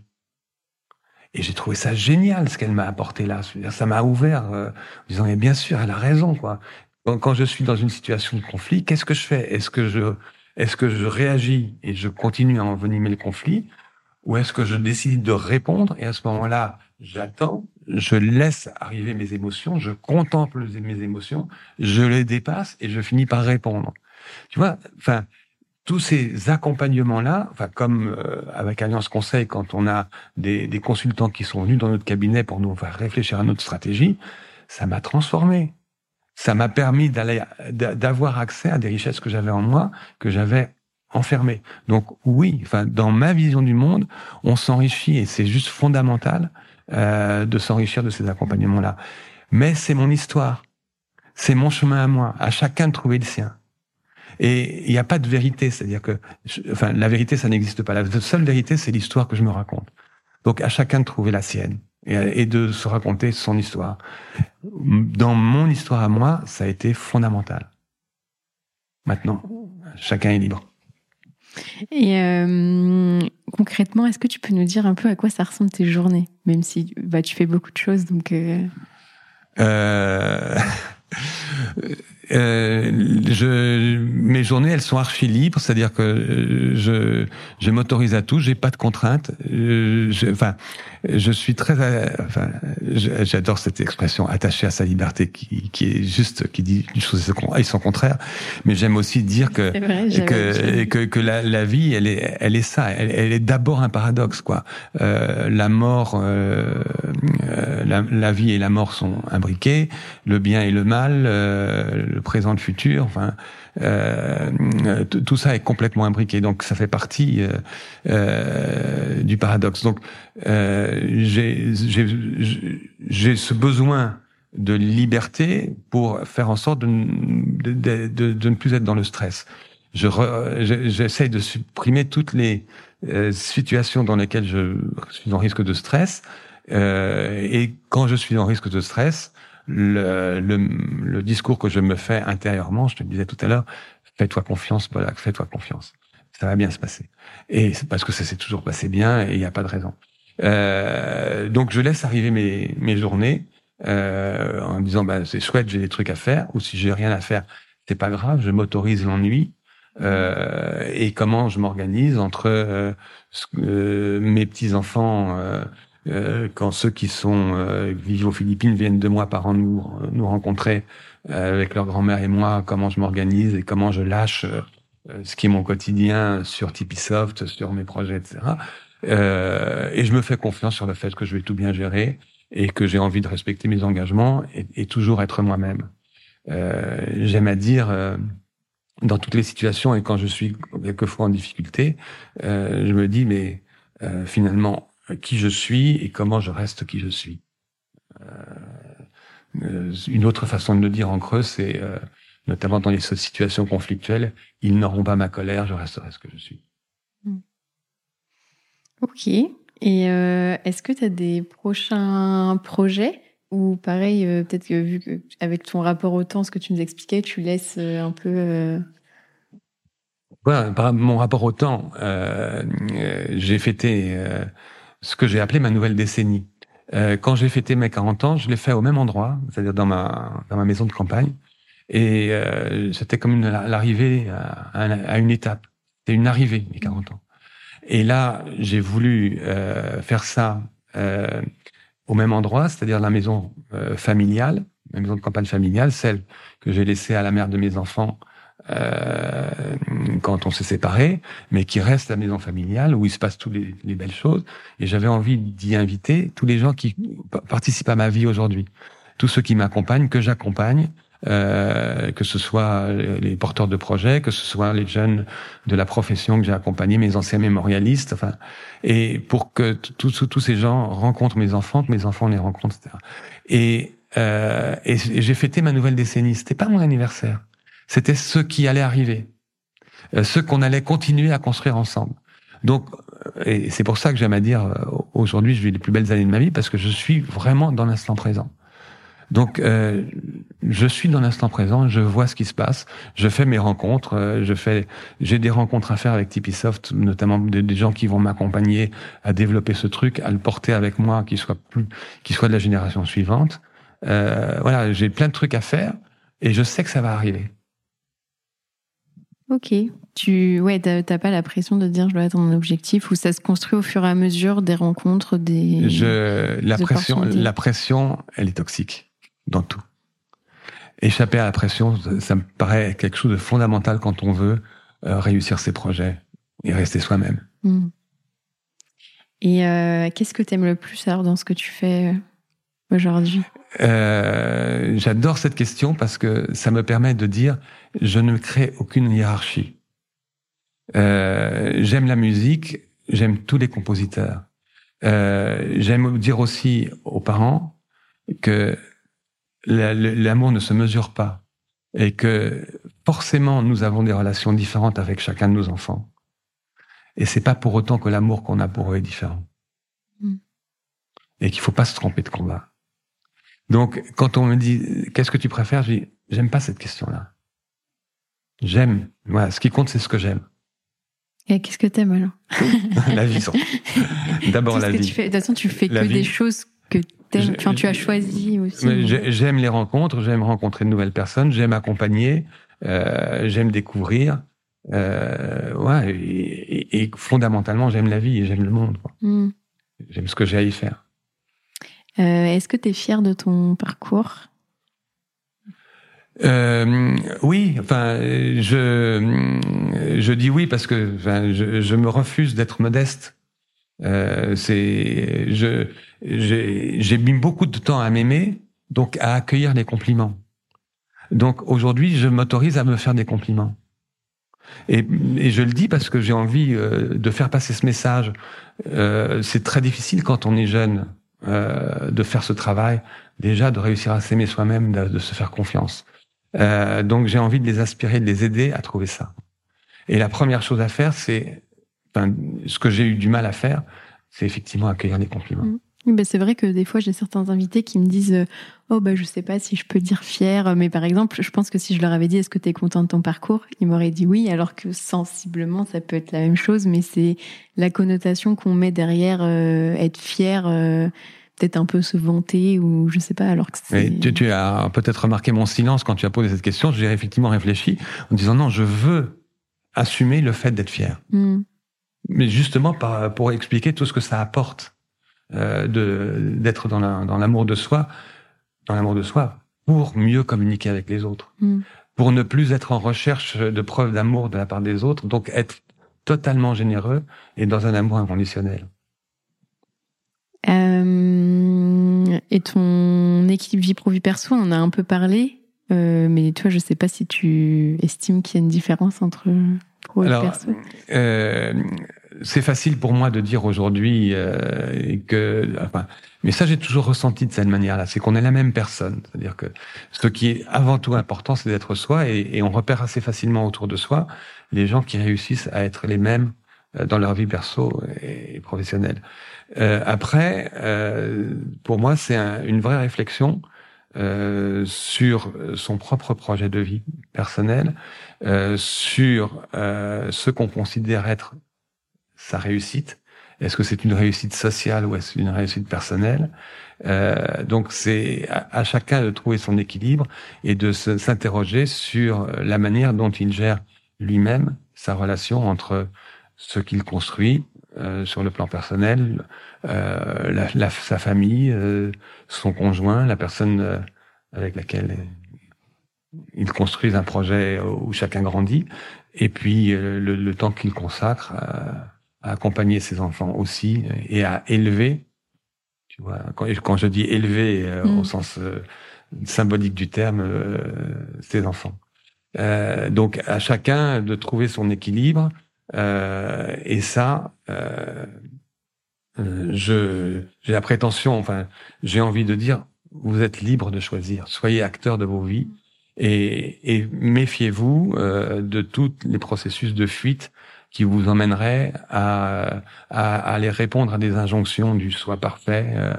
Et j'ai trouvé ça génial ce qu'elle m'a apporté là. Ça m'a ouvert, euh, en disant mais bien sûr, elle a raison quoi. Quand, je suis dans une situation de conflit, qu'est-ce que je fais? Est-ce que je est-ce que je réagis et je continue à envenimer le conflit, ou est-ce que je décide de répondre et à ce moment-là, j'attends, je laisse arriver mes émotions, je contemple mes émotions, je les dépasse et je finis par répondre. Tu vois, enfin, tous ces accompagnements-là, enfin comme euh, avec Alliance Conseil, quand on a des, des, consultants qui sont venus dans notre cabinet pour nous faire réfléchir à notre stratégie, ça m'a transformé. Ça m'a permis d'aller, d'avoir accès à des richesses que j'avais en moi, que j'avais enfermées. Donc oui, enfin dans ma vision du monde, on s'enrichit et c'est juste fondamental euh, de s'enrichir de ces accompagnements-là. Mais c'est mon histoire, c'est mon chemin à moi, à chacun de trouver le sien. Et il n'y a pas de vérité, c'est-à-dire que, enfin, la vérité, ça n'existe pas. La seule vérité, c'est l'histoire que je me raconte. Donc, à chacun de trouver la sienne et, de se raconter son histoire. Dans mon histoire à moi, ça a été fondamental. Maintenant, chacun est libre. Et euh, concrètement, est-ce que tu peux nous dire un peu à quoi ça ressemble tes journées, même si bah, tu fais beaucoup de choses, donc. Euh... Euh <laughs> euh, je, mes journées, elles sont archi libres, c'est-à-dire que euh, je, je m'autorise à tout, j'ai pas de contraintes. Euh, je, enfin, je suis très, enfin, j'adore cette expression attaché à sa liberté, qui, qui est juste, qui dit une chose et son contraire. Mais j'aime aussi dire que que, que, que la, la, vie, elle est, elle est ça. Elle, elle est d'abord un paradoxe, quoi. Euh, la mort, euh, la, la, vie et la mort sont imbriquées, le bien et le mal le présent, le futur. Enfin, euh, tout ça est complètement imbriqué. Donc, ça fait partie euh, euh du paradoxe. Donc, euh, j'ai ce besoin de liberté pour faire en sorte de, de, de, ne plus être dans le stress. J'essaye je, de supprimer toutes les euh, situations dans lesquelles je suis en risque de stress. Euh, et quand je suis en risque de stress, le, le, le, discours que je me fais intérieurement, je te disais tout à l'heure, fais-toi confiance, Polak, fais-toi confiance. Ça va bien se passer. Et parce que ça s'est toujours passé bien et il n'y a pas de raison. Euh, donc je laisse arriver mes, mes journées euh, en me disant bah, c'est chouette, j'ai des trucs à faire, ou si j'ai rien à faire, c'est pas grave, je m'autorise l'ennui. Euh, et comment je m'organise entre euh, euh mes petits enfants euh, euh, quand ceux qui sont euh, vivent aux Philippines viennent deux mois par an nous nous rencontrer euh, avec leur grand-mère et moi, comment je m'organise et comment je lâche ce qui est mon quotidien sur Tipeesoft, sur mes projets, etc. et je me fais confiance sur le fait que je vais tout bien gérer et que j'ai envie de respecter mes engagements et, et toujours être moi-même. J'aime à dire dans toutes les situations et quand je suis quelquefois en difficulté, je me dis mais finalement qui je suis et comment je reste qui je suis. Euh, une autre façon de le dire en creux, c'est euh, notamment dans les situations conflictuelles, ils n'auront pas ma colère, je resterai ce que je suis. Hmm. Ok. Et euh, est-ce que tu as des prochains projets ou pareil, peut-être que vu que avec ton rapport au temps, ce que tu nous expliquais, tu laisses un peu. Ouais, par mon rapport au temps, j'ai fêté ce que j'ai appelé ma nouvelle décennie. Euh, quand j'ai fêté mes 40 ans, je l'ai fait au même endroit, c'est-à-dire dans ma, dans ma maison de campagne. Et euh, c'était comme l'arrivée à, à, une étape. C'était une arrivée, mes 40 ans. Et là, j'ai voulu euh, faire ça euh, au même endroit, c'est-à-dire la maison euh, familiale, ma maison de campagne familiale, celle que j'ai laissée à la mère de mes enfants euh, quand on s'est séparés, mais qui reste la maison familiale où il se passe toutes les, les belles choses. Et j'avais envie d'y inviter tous les gens qui participent à ma vie aujourd'hui, tous ceux qui m'accompagnent, que j'accompagne. Euh, que ce soit les porteurs de projets, que ce soit les jeunes de la profession que j'ai accompagnés, mes anciens mémorialistes, enfin, et pour que tous ces gens rencontrent mes enfants, que mes enfants les rencontrent, etc. Et, euh, et j'ai fêté ma nouvelle décennie. C'était pas mon anniversaire. C'était ce qui allait arriver, euh, ce qu'on allait continuer à construire ensemble. Donc, euh, et c'est pour ça que j'aime à dire, euh, aujourd'hui, je vis les plus belles années de ma vie parce que je suis vraiment dans l'instant présent. Donc, euh, je suis dans l'instant présent, je vois ce qui se passe, je fais mes rencontres, je fais, j'ai des rencontres à faire avec Tipeesoft, notamment des, gens qui vont m'accompagner à développer ce truc, à le porter avec moi, qui soit plus, soit de la génération suivante. Euh, voilà, j'ai plein de trucs à faire et je sais que ça va arriver. Ok. Tu ouais, t'as pas la pression de dire je dois atteindre un objectif ou ça se construit au fur et à mesure des rencontres, des. Je, la pression, la pression, elle est toxique dans tout. Échapper à la pression, ça me paraît quelque chose de fondamental quand on veut euh, réussir ses projets et rester soi-même. Hmm. Et euh, qu'est-ce que tu aimes le plus alors dans ce que tu fais euh, aujourd'hui? Euh, J'adore cette question parce que ça me permet de dire je ne crée aucune hiérarchie. Euh, j'aime la musique, j'aime tous les compositeurs. Euh, j'aime dire aussi aux parents que l'amour ne se mesure pas et que forcément nous avons des relations différentes avec chacun de nos enfants. Et c'est pas pour autant que l'amour qu'on a pour eux est différent. Mm. Et qu'il faut pas se tromper de combat. Donc, quand on me dit qu'est-ce que tu préfères, je dis j'aime pas cette question-là. J'aime. Voilà, ce qui compte, c'est ce que j'aime. Et qu'est-ce que t'aimes alors <laughs> La vie. <laughs> D'abord la vie. Tu fais, de toute façon, tu fais que des choses que Enfin, tu as choisi aussi. J'aime les rencontres, j'aime rencontrer de nouvelles personnes, j'aime accompagner, euh, j'aime découvrir. Euh, ouais, et, et, fondamentalement, j'aime la vie et j'aime le monde. Hmm. J'aime ce que j'ai à y faire. Euh, Est-ce que tu es fier de ton parcours? Euh, oui, enfin, je je dis oui parce que enfin, je, je me refuse d'être modeste. Euh, c'est je j'ai mis beaucoup de temps à m'aimer, donc à accueillir les compliments. Donc aujourd'hui, je m'autorise à me faire des compliments. Et, et, je le dis parce que j'ai envie euh, de faire passer ce message. Euh, c'est très difficile quand on est jeune euh, de faire ce travail, déjà de réussir à s'aimer soi-même, de, de, se faire confiance. Euh, donc j'ai envie de les inspirer, de les aider à trouver ça. Et la première chose à faire, c'est, ce que j'ai eu du mal à faire, c'est effectivement accueillir les compliments. Mmh. Ben c'est vrai que des fois j'ai certains invités qui me disent euh, oh bah je sais pas si je peux dire fier mais par exemple je pense que si je leur avais dit est-ce que tu es content de ton parcours? Ils m'auraient dit oui alors que sensiblement ça peut être la même chose mais c'est la connotation qu'on met derrière euh, être fier euh, peut-être un peu se vanter ou je sais pas alors que c'est tu, tu, as peut-être remarqué mon silence quand tu as posé cette question j'ai effectivement réfléchi en disant non je veux assumer le fait d'être fier mmh. mais justement par, pour expliquer tout ce que ça apporte euh, de d'être dans l'amour de soi, dans l'amour de soi, pour mieux communiquer avec les autres, mm. pour ne plus être en recherche de preuves d'amour de la part des autres, donc être totalement généreux et dans un amour inconditionnel. Euh, et ton équilibre vie pro vie perso, on en a un peu parlé, euh, mais toi, je sais pas si tu estimes qu'il y a une différence entre pro et perso. Euh, c'est facile pour moi de dire aujourd'hui que, enfin, mais ça j'ai toujours ressenti de cette manière-là, c'est qu'on est la même personne. C'est-à-dire que ce qui est avant tout important, c'est d'être soi, et, et, on repère assez facilement autour de soi les gens qui réussissent à être les mêmes dans leur vie perso et professionnelle. Euh, après, euh, pour moi, c'est un, une vraie réflexion euh, sur son propre projet de vie personnel, euh, sur euh, ce qu'on considère être sa réussite. Est-ce que c'est une réussite sociale ou est-ce une réussite personnelle? Euh, Donc c'est à, chacun de trouver son équilibre et de s'interroger sur la manière dont il gère lui-même sa relation entre ce qu'il construit euh, sur le plan personnel, euh, la, sa famille, euh, son conjoint, la personne euh, avec laquelle il construit un projet où chacun grandit, et puis le, le temps qu'il consacre à accompagner ses enfants aussi et à élever. Tu vois, quand, quand je dis élever euh, au sens euh, symbolique du terme, euh, ses enfants. donc à chacun de trouver son équilibre et ça, je j'ai la prétention, enfin j'ai envie de dire, vous êtes libre de choisir. Soyez acteur de vos vies et, et méfiez-vous de tous les processus de fuite qui vous emmènerait à, à, à, aller répondre à des injonctions du soi parfait euh,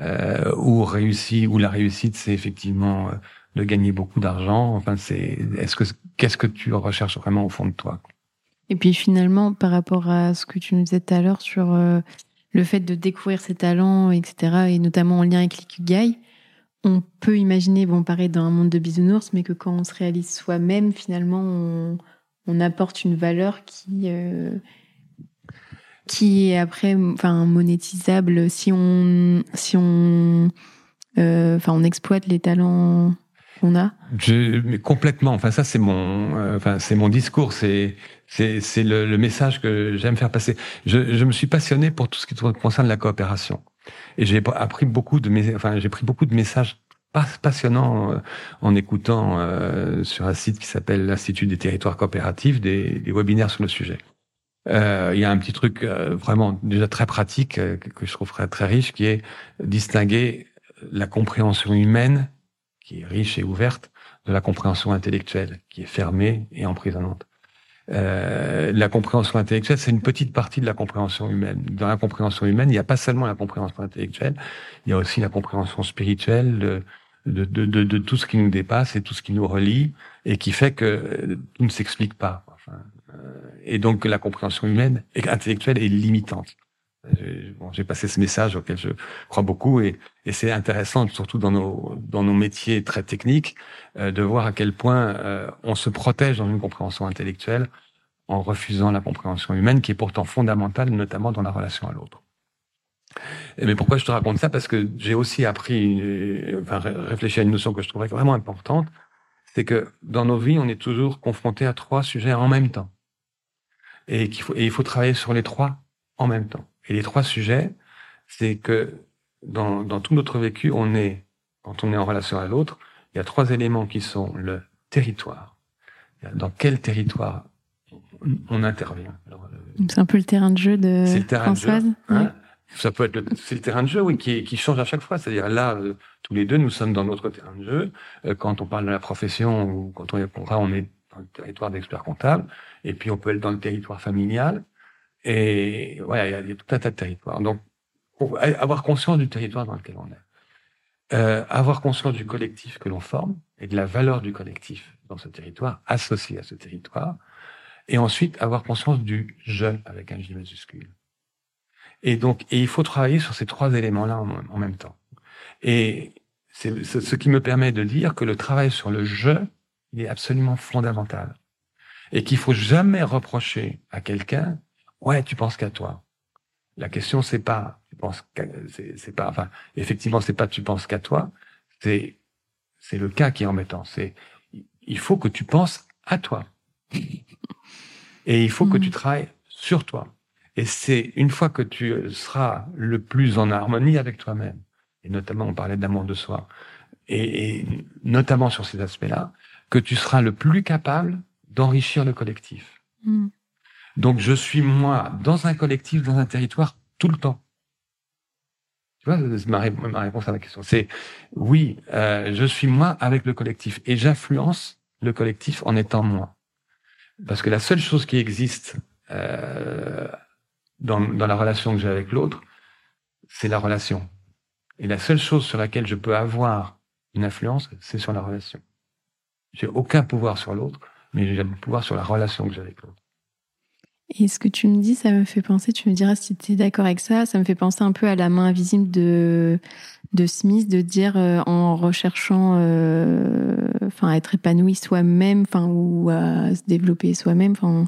euh, ou réussi ou la réussite c'est effectivement euh, de gagner beaucoup d'argent enfin c'est est-ce que qu'est-ce que tu recherches vraiment au fond de toi? Et puis finalement par rapport à ce que tu nous disais tout à l'heure sur euh, le fait de découvrir ses talents etc et notamment en lien avec l'ikigai on peut imaginer bon pareil dans un monde de bisounours mais que quand on se réalise soi-même finalement on apporte une valeur qui euh, qui est après monétisable. Si on si on euh, on exploite les talents qu'on a. Complètement. Enfin ça c'est mon mon discours. C'est c'est c'est le, message que j'aime faire passer je, je me suis passionné pour tout ce qui concerne la coopération et j'ai appris beaucoup de enfin j'ai pris beaucoup de messages passionnant euh, en écoutant euh, sur un site qui s'appelle l'Institut des territoires coopératifs des, des, webinaires sur le sujet. Euh, il y a un petit truc vraiment déjà très pratique que je trouve très riche qui est distinguer la compréhension humaine qui est riche et ouverte de la compréhension intellectuelle qui est fermée et emprisonnante. Euh, la compréhension intellectuelle, c'est une petite partie de la compréhension humaine. Dans la compréhension humaine, il n'y a pas seulement la compréhension intellectuelle, il y a aussi la compréhension spirituelle, de, de, de, de, tout ce qui nous dépasse et tout ce qui nous relie et qui fait que tout ne s'explique pas. Euh, et donc la compréhension humaine et intellectuelle est limitante. J'ai passé ce message auquel je crois beaucoup et, et c'est intéressant, surtout dans nos, dans nos métiers très techniques, euh, de voir à quel point euh, on se protège dans une compréhension intellectuelle en refusant la compréhension humaine qui est pourtant fondamentale, notamment dans la relation à l'autre. Mais pourquoi je te raconte ça? Parce que j'ai aussi appris, enfin réfléchi à une notion que je trouvais vraiment importante, c'est que dans nos vies, on est toujours confronté à trois sujets en même temps. Et, qu'il faut, et il faut travailler sur les trois en même temps. Et les trois sujets, c'est que dans, dans tout notre vécu, on est, quand on est en relation à l'autre, il y a trois éléments qui sont le territoire. Dans quel territoire on, intervient. Euh, C'est un peu le terrain de jeu de Françoise. hein. ça peut être c'est le terrain de jeu oui qui, qui change à chaque fois. C'est-à-dire là euh, tous les deux nous sommes dans notre terrain de jeu. Euh, quand on parle de la profession ou quand on est contrat on est dans le territoire d'expert comptable. Et puis on peut être dans le territoire familial et ouais, il y, a tout un tas de territoires. Donc, avoir conscience du territoire dans lequel on est, euh, avoir conscience du collectif que l'on forme et de la valeur du collectif dans ce territoire, associé à ce territoire, et ensuite avoir conscience du je avec un J majuscule. Et donc, et il faut travailler sur ces trois éléments-là en, même temps. Et c'est ce qui me permet de dire que le travail sur le je, il est absolument fondamental. Et qu'il faut jamais reprocher à quelqu'un Ouais, tu penses qu'à toi. La question, c'est pas, tu penses c'est pas, enfin, effectivement, c'est pas tu penses qu'à toi. C'est, c'est le cas qui est embêtant. C'est, il faut que tu penses à toi. Et il faut que tu mmh. travailles sur toi. Et c'est une fois que tu seras le plus en harmonie avec toi-même, et notamment on parlait d'amour de soi, et, notamment sur ces aspects-là, que tu seras le plus capable d'enrichir le collectif. Mmh. Donc je suis moi dans un collectif, dans un territoire tout le temps. Tu vois, ma, ma réponse à la question, c'est oui, euh, je suis moi avec le collectif et j'influence le collectif en étant moi. Parce que la seule chose qui existe euh, dans, la relation que j'ai avec l'autre, c'est la relation. Et la seule chose sur laquelle je peux avoir une influence, c'est sur la relation. J'ai aucun pouvoir sur l'autre, mais j'ai le pouvoir sur la relation que j'ai avec l'autre. Et ce que tu me dis, ça me fait penser, tu me diras si tu es d'accord avec ça, ça me fait penser un peu à la main invisible de, de Smith, de dire euh, en recherchant euh, enfin, à être épanoui soi-même enfin, ou à se développer soi-même, enfin,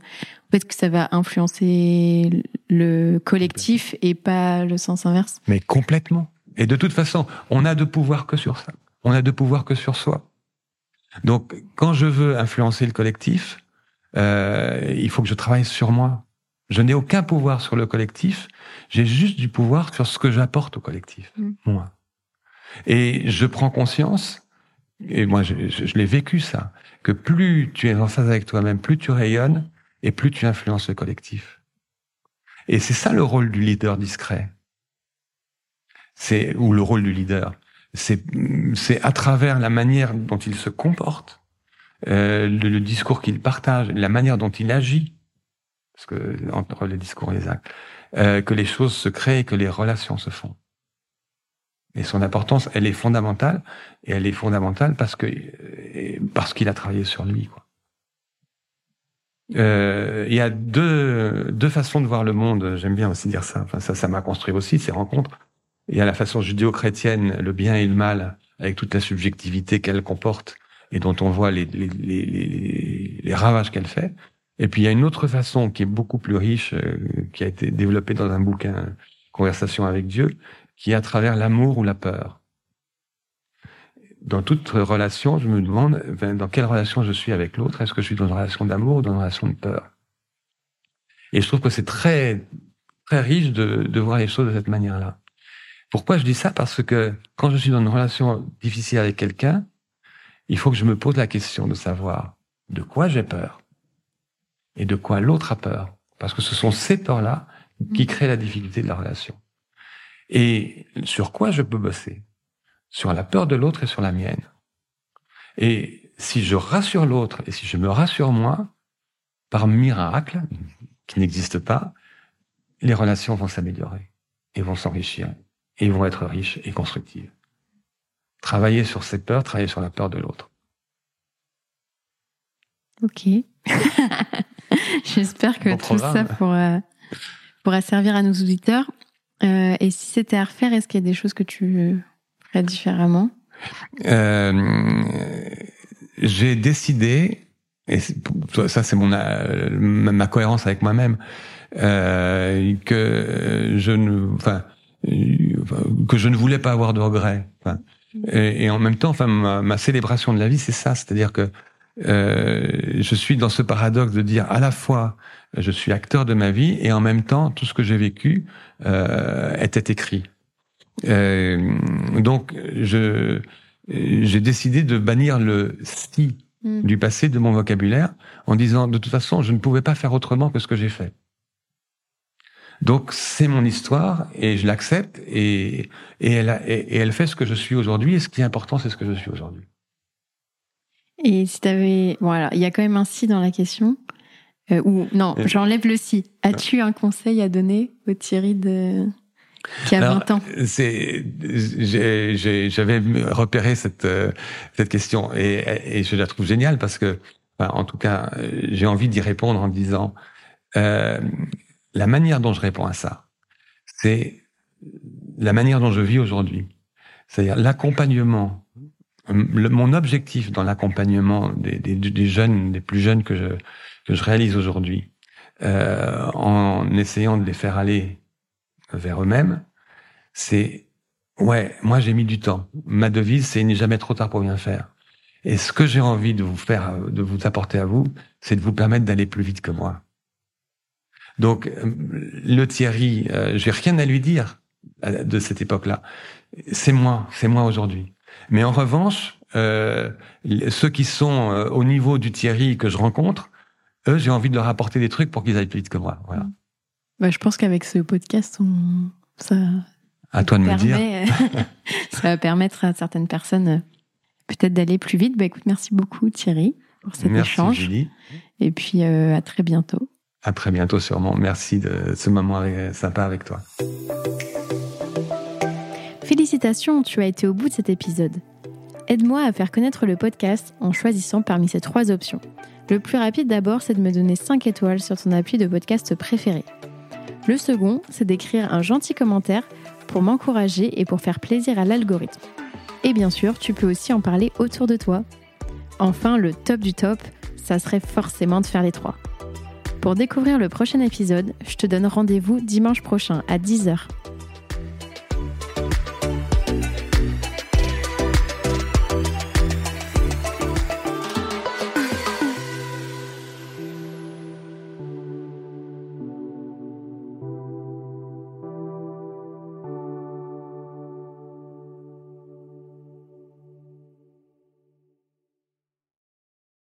peut-être que ça va influencer le collectif et pas le sens inverse. Mais complètement. Et de toute façon, on n'a de pouvoir que sur ça. On n'a de pouvoir que sur soi. Donc, quand je veux influencer le collectif, euh, il faut que je travaille sur moi. Je n'ai aucun pouvoir sur le collectif, j'ai juste du pouvoir sur ce que j'apporte au collectif, mm. moi. Et je prends conscience, et moi je, je, l'ai vécu ça, que plus tu es en phase avec toi-même, plus tu rayonnes et plus tu influences le collectif. Et c'est ça le rôle du leader discret. C'est ou le rôle du leader. C'est c'est à travers la manière dont il se comporte euh, le, discours qu'il partage, la manière dont il agit, parce que entre les discours et les actes, euh, que les choses se créent, que les relations se font. Et son importance, elle est fondamentale, et elle est fondamentale parce que euh, parce qu'il a travaillé sur lui. Quoi. Euh, il y a deux, deux façons de voir le monde. J'aime bien aussi dire ça. Enfin, ça, ça m'a construit aussi ces rencontres. Il y a la façon judéo-chrétienne, le bien et le mal, avec toute la subjectivité qu'elle comporte, et dont on voit les, les, les, les ravages qu'elle fait. Et puis il y a une autre façon qui est beaucoup plus riche, euh, qui a été développée dans un bouquin Conversation avec Dieu, qui est à travers l'amour ou la peur. Dans toute relation, je me demande ben, dans quelle relation je suis avec l'autre? Est-ce que je suis dans une relation d'amour ou dans une relation de peur? Et je trouve que c'est très très riche de, de voir les choses de cette manière-là. Pourquoi je dis ça? Parce que quand je suis dans une relation difficile avec quelqu'un, il faut que je me pose la question de savoir de quoi j'ai peur et de quoi l'autre a peur. Parce que ce sont ces peurs-là qui créent la difficulté de la relation. Et sur quoi je peux bosser? Sur la peur de l'autre et sur la mienne. Et si je rassure l'autre et si je me rassure moi, par miracle, qui n'existe pas, les relations vont s'améliorer et vont s'enrichir et vont être riches et constructives. Travailler sur ses peurs, travailler sur la peur de l'autre. Ok. <laughs> J'espère que tout ça pourra, pourra, servir à nos auditeurs. Euh, et si c'était à refaire, est-ce qu'il y a des choses que tu ferais différemment? Euh, J'ai décidé, et ça c'est mon ma cohérence avec moi-même, euh, que je ne, enfin, que je ne voulais pas avoir de regrets. Enfin, et, et, en même temps, enfin, ma, ma célébration de la vie, c'est ça, c'est-à-dire que euh, je suis dans ce paradoxe de dire à la fois je suis acteur de ma vie et en même temps tout ce que j'ai vécu euh, était écrit. Euh, donc je j'ai décidé de bannir le si mm. du passé de mon vocabulaire en disant de toute façon je ne pouvais pas faire autrement que ce que j'ai fait. Donc c'est mon histoire et je l'accepte et, et, elle et elle fait ce que je suis aujourd'hui et ce qui est important c'est ce que je suis aujourd'hui. Et si tu avais. Voilà, il y a quand même un si dans la question. Euh, ou non, j'enlève le si. As-tu un conseil à donner au Thierry de qui a 20 ans C'est, j'avais repéré cette euh, cette question et, et, je la trouve géniale parce que, en tout cas, j'ai envie d'y répondre en disant euh, la manière dont je réponds à ça, c'est la manière dont je vis aujourd'hui. C'est-à-dire l'accompagnement mon objectif dans l'accompagnement des, jeunes, des plus jeunes que je, réalise aujourd'hui, euh, en essayant de les faire aller vers eux-mêmes, c'est ouais, moi j'ai mis du temps. Ma devise, c'est n'est jamais trop tard pour bien faire. Et ce que j'ai envie de vous faire, de vous apporter à vous, c'est de vous permettre d'aller plus vite que moi. Donc, le Thierry, euh, j'ai rien à lui dire euh, de cette époque-là. C'est moi, c'est moi aujourd'hui. Mais en revanche, euh, ceux qui sont euh, au niveau du Thierry que je rencontre, eux, j'ai envie de leur apporter des trucs pour qu'ils aillent plus vite que moi. Voilà. Bah, je pense qu'avec ce podcast, on... ça. À toi de me dire. <laughs> ça va permettre à certaines personnes euh, peut-être d'aller plus vite. Bah, écoute, merci beaucoup Thierry pour cet merci, échange. Julie. Et puis à très bientôt. À très bientôt sûrement. Merci de ce moment sympa avec toi. Félicitations, tu as été au bout de cet épisode. Aide-moi à faire connaître le podcast en choisissant parmi ces trois options. Le plus rapide d'abord, c'est de me donner 5 étoiles sur ton appui de podcast préféré. Le second, c'est d'écrire un gentil commentaire pour m'encourager et pour faire plaisir à l'algorithme. Et bien sûr, tu peux aussi en parler autour de toi. Enfin, le top du top, ça serait forcément de faire les trois. Pour découvrir le prochain épisode, je te donne rendez-vous dimanche prochain à 10h